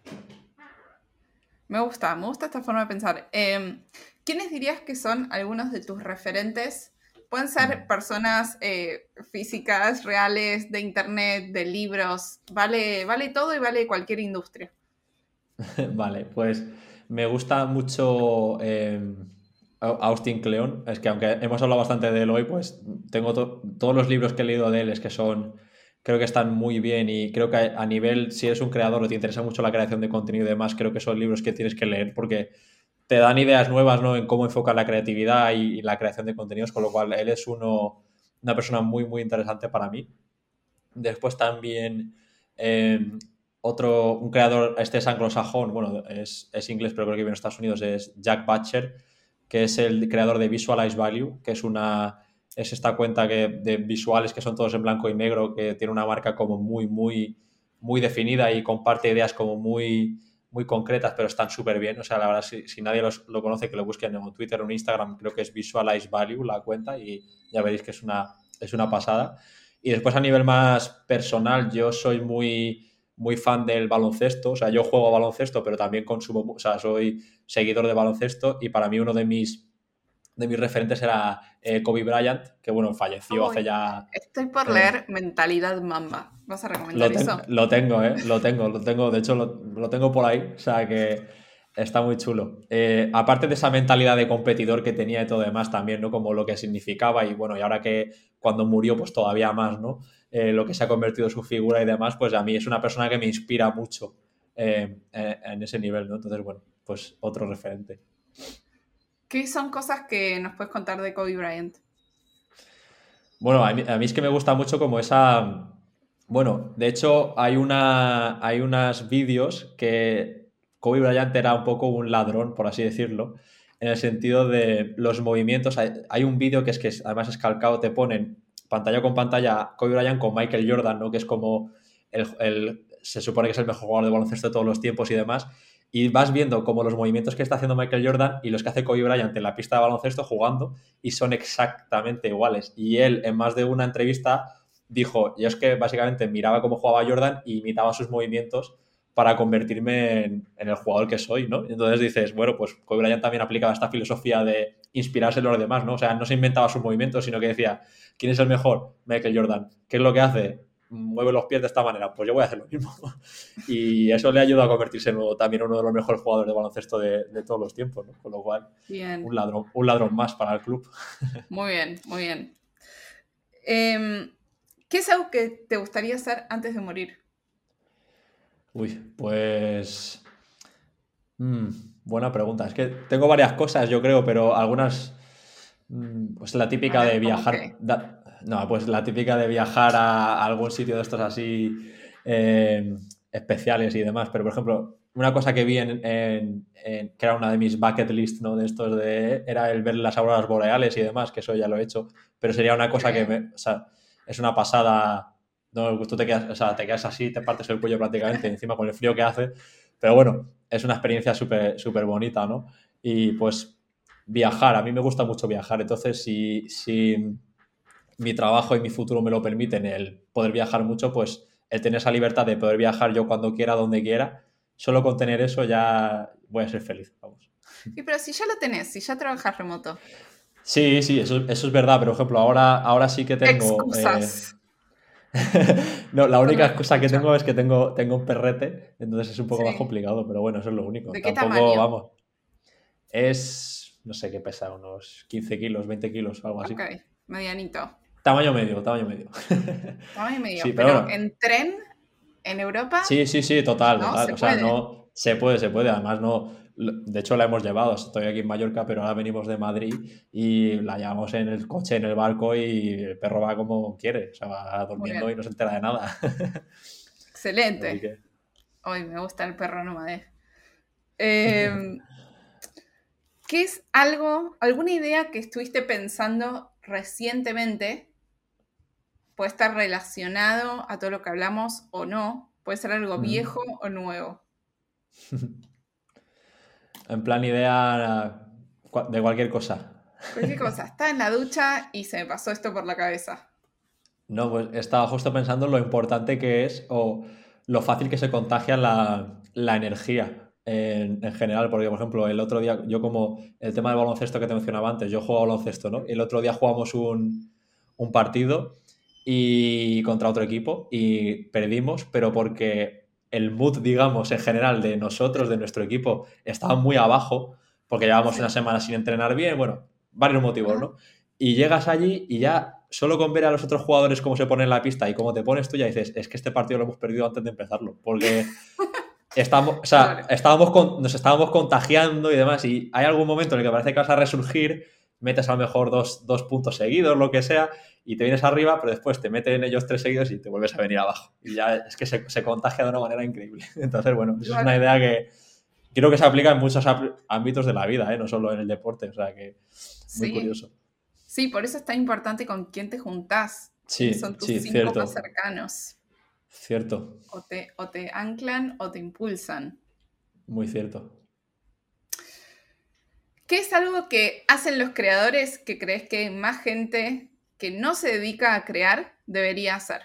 Me gusta, me gusta esta forma de pensar. Em, ¿Quiénes dirías que son algunos de tus referentes? Pueden ser personas eh, físicas, reales, de internet, de libros, vale, vale todo y vale cualquier industria. vale, pues me gusta mucho em, Austin Kleon. Es que aunque hemos hablado bastante de él hoy, pues tengo todos los libros que he leído de él es que son creo que están muy bien y creo que a nivel, si eres un creador o te interesa mucho la creación de contenido y demás, creo que son libros que tienes que leer porque te dan ideas nuevas ¿no? en cómo enfocar la creatividad y, la creación de contenidos, con lo cual él es uno, una persona muy, muy interesante para mí. Después también em, otro, un creador, este es anglosajón, bueno, es, es, inglés, pero creo que vive en Estados Unidos, es Jack Butcher, que es el creador de Visualize Value, que es una es esta cuenta que, de visuales que son todos en blanco y negro, que tiene una marca como muy, muy, muy definida y comparte ideas como muy, muy concretas, pero están súper bien. O sea, la verdad, si, nadie lo conoce, que lo busquen en Twitter o en Instagram, creo que es Visualize Value la cuenta y ya veréis que es una, es una pasada. Y después a nivel más personal, yo soy muy, muy fan del baloncesto. O sea, yo juego baloncesto, pero también consumo, o sea, soy seguidor de baloncesto y para mí uno de mis de mis referentes era eh, Kobe Bryant, que bueno, falleció hace ya... Estoy por leer Mentalidad Mamba. ¿Vas a recomendar lo eso? Lo tengo, ¿eh? Lo tengo, lo tengo. De hecho, lo, tengo por ahí. O sea que Está muy chulo. Eh, aparte de esa mentalidad de competidor que tenía y todo demás también, ¿no? Como lo que significaba y bueno, y ahora que cuando murió, pues todavía más, ¿no? Eh, lo que se ha convertido su figura y demás, pues a mí es una persona que me inspira mucho en ese nivel, ¿no? Entonces, bueno, pues otro referente. ¿Qué son cosas que nos puedes contar de Kobe Bryant? Bueno, a mí, es que me gusta mucho como esa... Bueno, de hecho hay, una, hay unos vídeos que Kobe Bryant era un poco un ladrón, por así decirlo, en el sentido de los movimientos. Hay, un vídeo que es que además es calcado, te ponen pantalla con pantalla Kobe Bryant con Michael Jordan, ¿no? que es como el, se supone que es el mejor jugador de baloncesto de todos los tiempos y demás. Y vas viendo como los movimientos que está haciendo Michael Jordan y los que hace Kobe Bryant en la pista de baloncesto jugando y son exactamente iguales. Y él en más de una entrevista dijo, yo es que básicamente miraba cómo jugaba Jordan y imitaba sus movimientos para convertirme en, el jugador que soy, ¿no? Entonces dices, bueno, pues Kobe Bryant también aplicaba esta filosofía de inspirarse en los demás, ¿no? O sea, no se inventaba sus movimientos, sino que decía, ¿quién es el mejor? Michael Jordan. ¿Qué es lo que hace? Mueve los pies de esta manera, pues yo voy a hacer lo mismo. y eso le ayuda a convertirse en también uno de los mejores jugadores de baloncesto de, todos los tiempos, ¿no? Con lo cual, Un, ladrón, un ladrón más para el club. muy bien, muy bien. Em, ¿Qué es algo que te gustaría hacer antes de morir? Uy, pues... Mm, buena pregunta. Es que tengo varias cosas, yo creo, pero algunas... Mm, pues la típica de viajar... No, pues la típica de viajar a algún sitio de estos así eh, especiales y demás. Pero, por ejemplo, una cosa que vi en, que era una de mis bucket list, ¿no? De estos de... Era el ver las auroras boreales y demás, que eso ya lo he hecho. Pero sería una cosa que me... O sea, es una pasada... No, tú te quedas, o sea, te quedas así, te partes el cuello prácticamente, encima con el frío que hace. Pero bueno, es una experiencia súper súper bonita, ¿no? Y pues viajar, a mí me gusta mucho viajar. Entonces, si... si mi trabajo y mi futuro me lo permiten, el poder viajar mucho, pues el tener esa libertad de poder viajar yo cuando quiera, donde quiera, solo con tener eso ya voy a ser feliz, vamos. Y pero si ya lo tenés, si ya trabajas remoto. Sí, sí, eso, es verdad, pero por ejemplo, ahora, ahora sí que tengo... Excusas. Eh, no, la única excusa que tengo es que tengo, tengo un perrete, entonces es un poco más complicado, pero bueno, eso es lo único. ¿De qué tamaño? vamos. Es, no sé qué pesa, unos 15 kilos, 20 kilos, algo así. Ok, medianito. Tamaño medio, tamaño medio. Tamaño medio. pero, en tren, en Europa. Sí, sí, sí, total, total. o sea, no. Se puede, se puede. Además, no. De hecho, la hemos llevado. Estoy aquí en Mallorca, pero ahora venimos de Madrid y la llevamos en el coche, en el barco y el perro va como quiere. O sea, va durmiendo y no se entera de nada. Excelente. Hoy me gusta el perro nómade. Eh, ¿Qué es algo, alguna idea que estuviste pensando recientemente puede estar relacionado a todo lo que hablamos o no, puede ser algo viejo o nuevo. en plan idea de cualquier cosa. Cualquier cosa, está en la ducha y se me pasó esto por la cabeza. No, pues estaba justo pensando lo importante que es o lo fácil que se contagia la, energía en, en, general, porque por ejemplo el otro día, yo como el tema del baloncesto que te mencionaba antes, yo juego baloncesto, ¿no? El otro día jugamos un, un partido y contra otro equipo y perdimos, pero porque el mood, digamos, en general de nosotros, de nuestro equipo, estaba muy abajo, porque llevamos una semana sin entrenar bien, bueno, varios motivos, ¿no? Y llegas allí y ya solo con ver a los otros jugadores cómo se ponen en la pista y cómo te pones tú ya dices, es que este partido lo hemos perdido antes de empezarlo, porque estamos, o sea, estábamos nos estábamos contagiando y demás y hay algún momento en el que parece que vas a resurgir, metes a lo mejor dos, dos puntos seguidos, lo que sea, y te vienes arriba, pero después te meten ellos tres seguidos y te vuelves a venir abajo. Y ya es que se, contagia de una manera increíble. Entonces, bueno, es una idea que creo que se aplica en muchos ámbitos de la vida, ¿eh? no solo en el deporte. O sea que muy curioso. Sí, por eso es tan importante con quién te juntás. Sí, son tus sí, cinco cierto. más cercanos. Cierto. O te, o te anclan o te impulsan. Muy cierto. ¿Qué es algo que hacen los creadores que crees que más gente que no se dedica a crear debería hacer?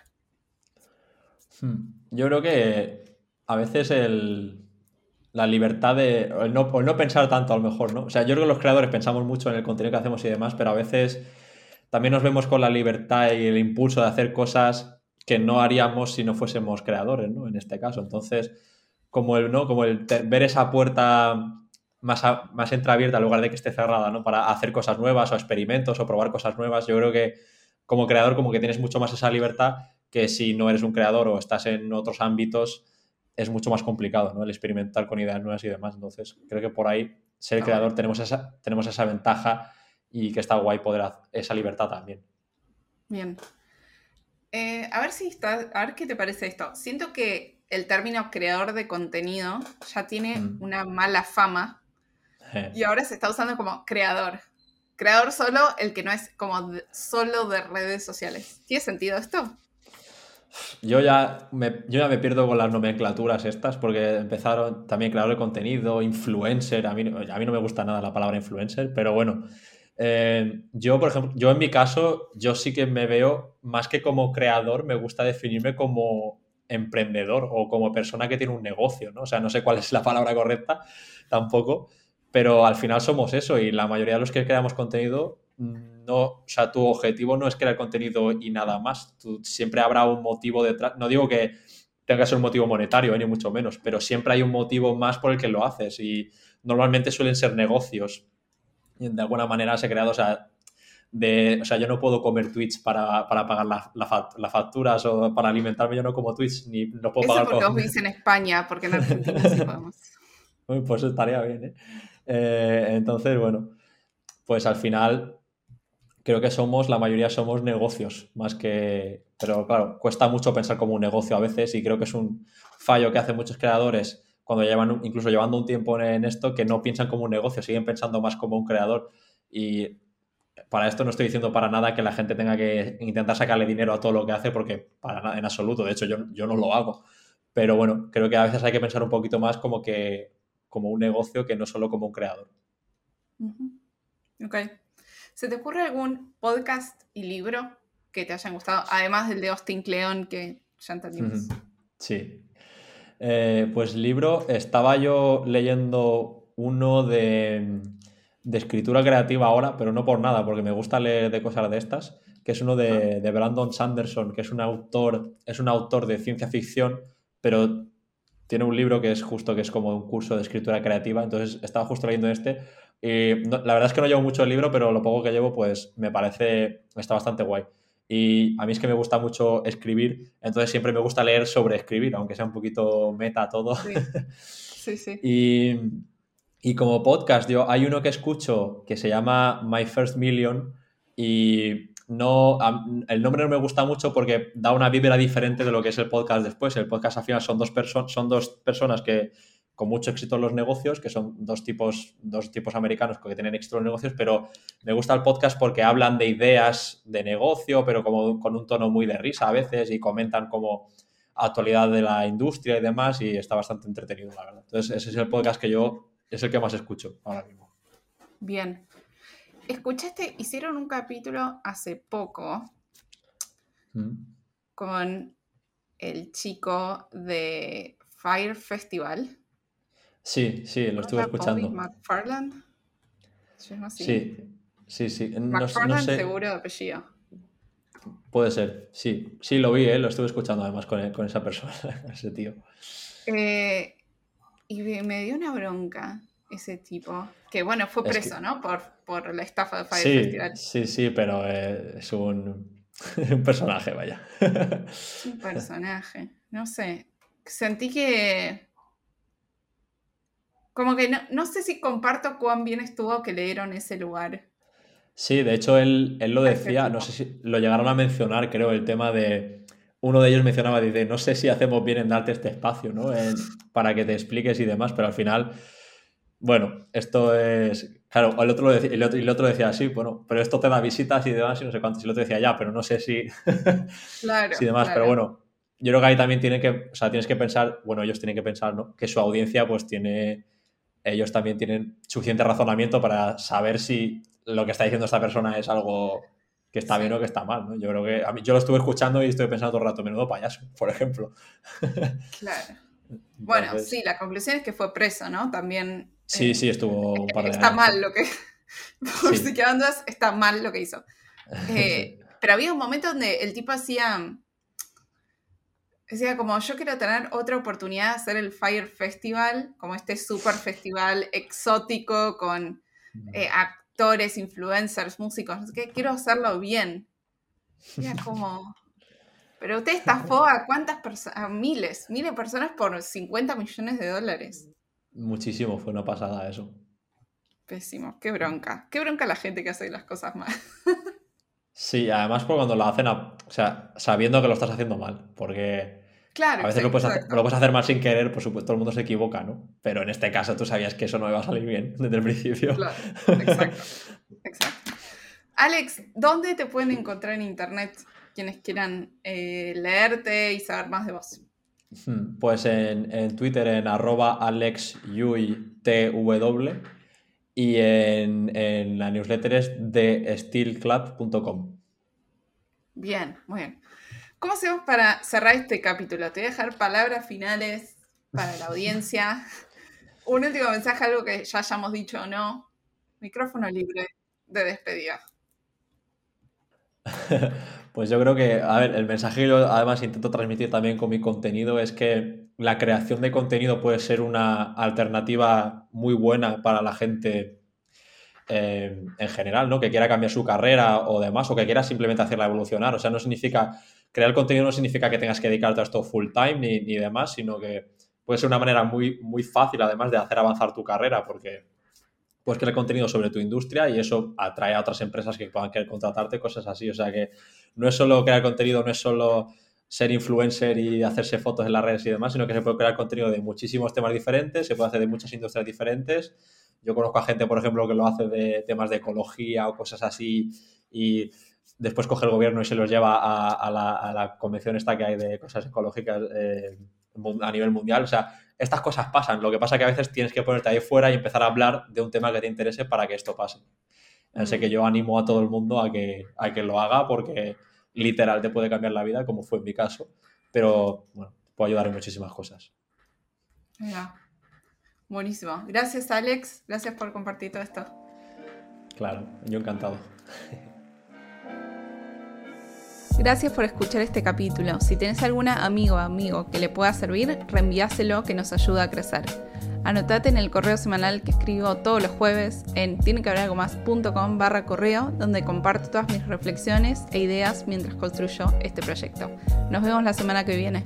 Hmm. Yo creo que a veces el, la libertad de. El no, no, pensar tanto, a lo mejor, ¿no? O sea, yo creo que los creadores pensamos mucho en el contenido que hacemos y demás, pero a veces también nos vemos con la libertad y el impulso de hacer cosas que no haríamos si no fuésemos creadores, ¿no? En este caso. Entonces, como el, ¿no? Como el ver esa puerta más, más entreabierta en lugar de que esté cerrada, ¿no? Para hacer cosas nuevas o experimentos o probar cosas nuevas. Yo creo que como creador como que tienes mucho más esa libertad que si no eres un creador o estás en otros ámbitos es mucho más complicado, ¿no? El experimentar con ideas nuevas y demás. Entonces, creo que por ahí, ser creador, tenemos esa, tenemos esa ventaja y que está guay poder hacer esa libertad también. Bien. Eh, a ver si está, a ver qué te parece esto. Siento que el término creador de contenido ya tiene mm. una mala fama. y ahora se está usando como creador. Creador solo el que no es como solo de redes sociales. ¿Tiene sentido esto? Yo ya, me, yo ya me pierdo con las nomenclaturas estas porque empezaron también creador de contenido, influencer. A mí, a mí no me gusta nada la palabra influencer, pero bueno. Eh, yo, por ejemplo, yo en mi caso, yo sí que me veo más que como creador, me gusta definirme como emprendedor o como persona que tiene un negocio, ¿no? O sea, no sé cuál es la palabra correcta tampoco, pero al final somos eso y la mayoría de los que creamos contenido no, o sea, tu objetivo no es crear contenido y nada más. siempre habrá un motivo detrás. No digo que tenga que ser un motivo monetario, eh, ni mucho menos, pero siempre hay un motivo más por el que lo haces y normalmente suelen ser negocios. Y de alguna manera se ha creado, o sea, de, o sea, yo no puedo comer Twitch para, pagar las facturas o para alimentarme, yo no como Twitch, ni no puedo Eso pagar porque vos en España, porque en Argentina sí podemos. Pues estaría bien, ¿eh? ¿Eh? Entonces, bueno, pues al final creo que somos, la mayoría somos negocios, más que... Pero claro, cuesta mucho pensar como un negocio a veces y creo que es un fallo que hacen muchos creadores cuando llevan, incluso llevando un tiempo en esto, que no piensan como un negocio, siguen pensando más como un creador. Y para esto no estoy diciendo para nada que la gente tenga que intentar sacarle dinero a todo lo que hace, porque para nada, en absoluto, de hecho yo, yo no lo hago. Pero bueno, creo que a veces hay que pensar un poquito más como que como un negocio que no solo como un creador. Ok. ¿Se te ocurre algún podcast y libro que te hayan gustado, además del de Austin Kleon que ya entendimos? Sí. Eh, pues libro, estaba yo leyendo uno de, escritura creativa ahora, pero no por nada, porque me gusta leer de cosas de estas, que es uno de, de, Brandon Sanderson, que es un autor, es un autor de ciencia ficción, pero tiene un libro que es justo que es como un curso de escritura creativa, entonces estaba justo leyendo este la verdad es que no llevo mucho el libro, pero lo poco que llevo, pues me parece, está bastante guay. Y a mí es que me gusta mucho escribir, entonces siempre me gusta leer sobre escribir, aunque sea un poquito meta todo. Sí, sí. y, y, como podcast, yo hay uno que escucho que se llama My First Million y no, el nombre no me gusta mucho porque da una vibra diferente de lo que es el podcast después. El podcast al final son dos, son dos personas que con mucho éxito en los negocios, que son dos tipos, dos tipos americanos que tienen éxito en los negocios, pero me gusta el podcast porque hablan de ideas de negocio, pero como con un tono muy de risa a veces y comentan como actualidad de la industria y demás y está bastante entretenido, la verdad. Entonces, ese es el podcast que yo, es el que más escucho ahora mismo. Bien. Escuchaste, hicieron un capítulo hace poco mm. con el chico de Fire Festival. Sí, sí, lo estuve escuchando. McFarland. Sí, sí, sí. McFarland seguro de apellido. Puede ser, sí. Sí, lo vi, ¿eh? lo estuve escuchando además con, esa persona, ese tío. Eh, y me dio una bronca ese tipo. Que bueno, fue preso, ¿no? Por, por, la estafa de Fire sí, Festival. Sí, sí, pero eh, es un, un personaje, vaya. un personaje. No sé. Sentí que como que no, sé si comparto cuán bien estuvo que le dieron ese lugar. Sí, de hecho él, lo decía, no sé si lo llegaron a mencionar, creo, el tema de... Uno de ellos mencionaba, dice, no sé si hacemos bien en darte este espacio, ¿no? para que te expliques y demás, pero al final, bueno, esto es... Claro, el otro, lo decía, el otro, y el otro decía, sí, bueno, pero esto te da visitas y demás y no sé cuánto. Y el otro decía, ya, pero no sé si... Claro. si demás, pero bueno, yo creo que ahí también tiene que, o sea, tienes que pensar, bueno, ellos tienen que pensar, ¿no? Que su audiencia pues tiene ellos también tienen suficiente razonamiento para saber si lo que está diciendo esta persona es algo que está bien o que está mal. ¿no? Yo creo que a mí, yo lo estuve escuchando y estoy pensando todo el rato, menudo payaso, por ejemplo. Claro. Bueno, sí, la conclusión es que fue preso, ¿no? También. Sí, sí, estuvo un par de Está mal lo que. Por si quedan dudas, está mal lo que hizo. Eh, pero había un momento donde el tipo hacía Decía, como yo quiero tener otra oportunidad de hacer el Fire Festival, como este super festival exótico con eh, actores, influencers, músicos, no sé qué, quiero hacerlo bien. Era como, pero usted estafó a cuántas personas, miles, miles de personas por 50 millones de dólares. Muchísimo, fue una pasada eso. Pésimo, qué bronca. Qué bronca la gente que hace las cosas mal. sí, además por cuando lo hacen, o sea, sabiendo que lo estás haciendo mal, porque claro, a veces lo, puedes hacer, lo puedes hacer mal sin querer, por supuesto, todo el mundo se equivoca, ¿no? Pero en este caso tú sabías que eso no iba a salir bien desde el principio. Claro, exacto, exacto. Alex, ¿dónde te pueden encontrar en internet quienes quieran eh, leerte y saber más de vos? Hmm, pues en, Twitter en arroba alexyuitw y en, la newsletter es de steelclub.com. Bien, muy bien. ¿Cómo hacemos para cerrar este capítulo? Te voy a dejar palabras finales para la audiencia. Un último mensaje, algo que ya hayamos dicho o no. Micrófono libre de despedida. Pues yo creo que, a ver, el mensaje que yo además intento transmitir también con mi contenido es que la creación de contenido puede ser una alternativa muy buena para la gente eh, en general, ¿no? Que quiera cambiar su carrera o demás, o que quiera simplemente hacerla evolucionar. O sea, no significa, crear contenido no significa que tengas que dedicarte a esto full time ni, ni demás, sino que puede ser una manera muy, muy fácil además de hacer avanzar tu carrera, porque puedes crear contenido sobre tu industria y eso atrae a otras empresas que puedan querer contratarte, cosas así. O sea que no es solo crear contenido, no es solo ser influencer y hacerse fotos en las redes y demás, sino que se puede crear contenido de muchísimos temas diferentes, se puede hacer de muchas industrias diferentes. Yo conozco a gente, por ejemplo, que lo hace de temas de ecología o cosas así y después coge el gobierno y se los lleva a, la, convención esta que hay de cosas ecológicas eh, a nivel mundial. O sea, estas cosas pasan. Lo que pasa es que a veces tienes que ponerte ahí fuera y empezar a hablar de un tema que te interese para que esto pase. Así que yo animo a todo el mundo a que, a que lo haga porque literal te puede cambiar la vida, como fue en mi caso. Pero bueno, puede ayudar en muchísimas cosas. Buenísimo. Gracias, Alex. Gracias por compartir todo esto. Claro, yo encantado. Gracias por escuchar este capítulo. Si tenés alguna amigo o amigo que le pueda servir, reenviáselo que nos ayuda a crecer. Anotate en el correo semanal que escribo todos los jueves en tienequehaberalgomás.com barra correo, donde comparto todas mis reflexiones e ideas mientras construyo este proyecto. Nos vemos la semana que viene.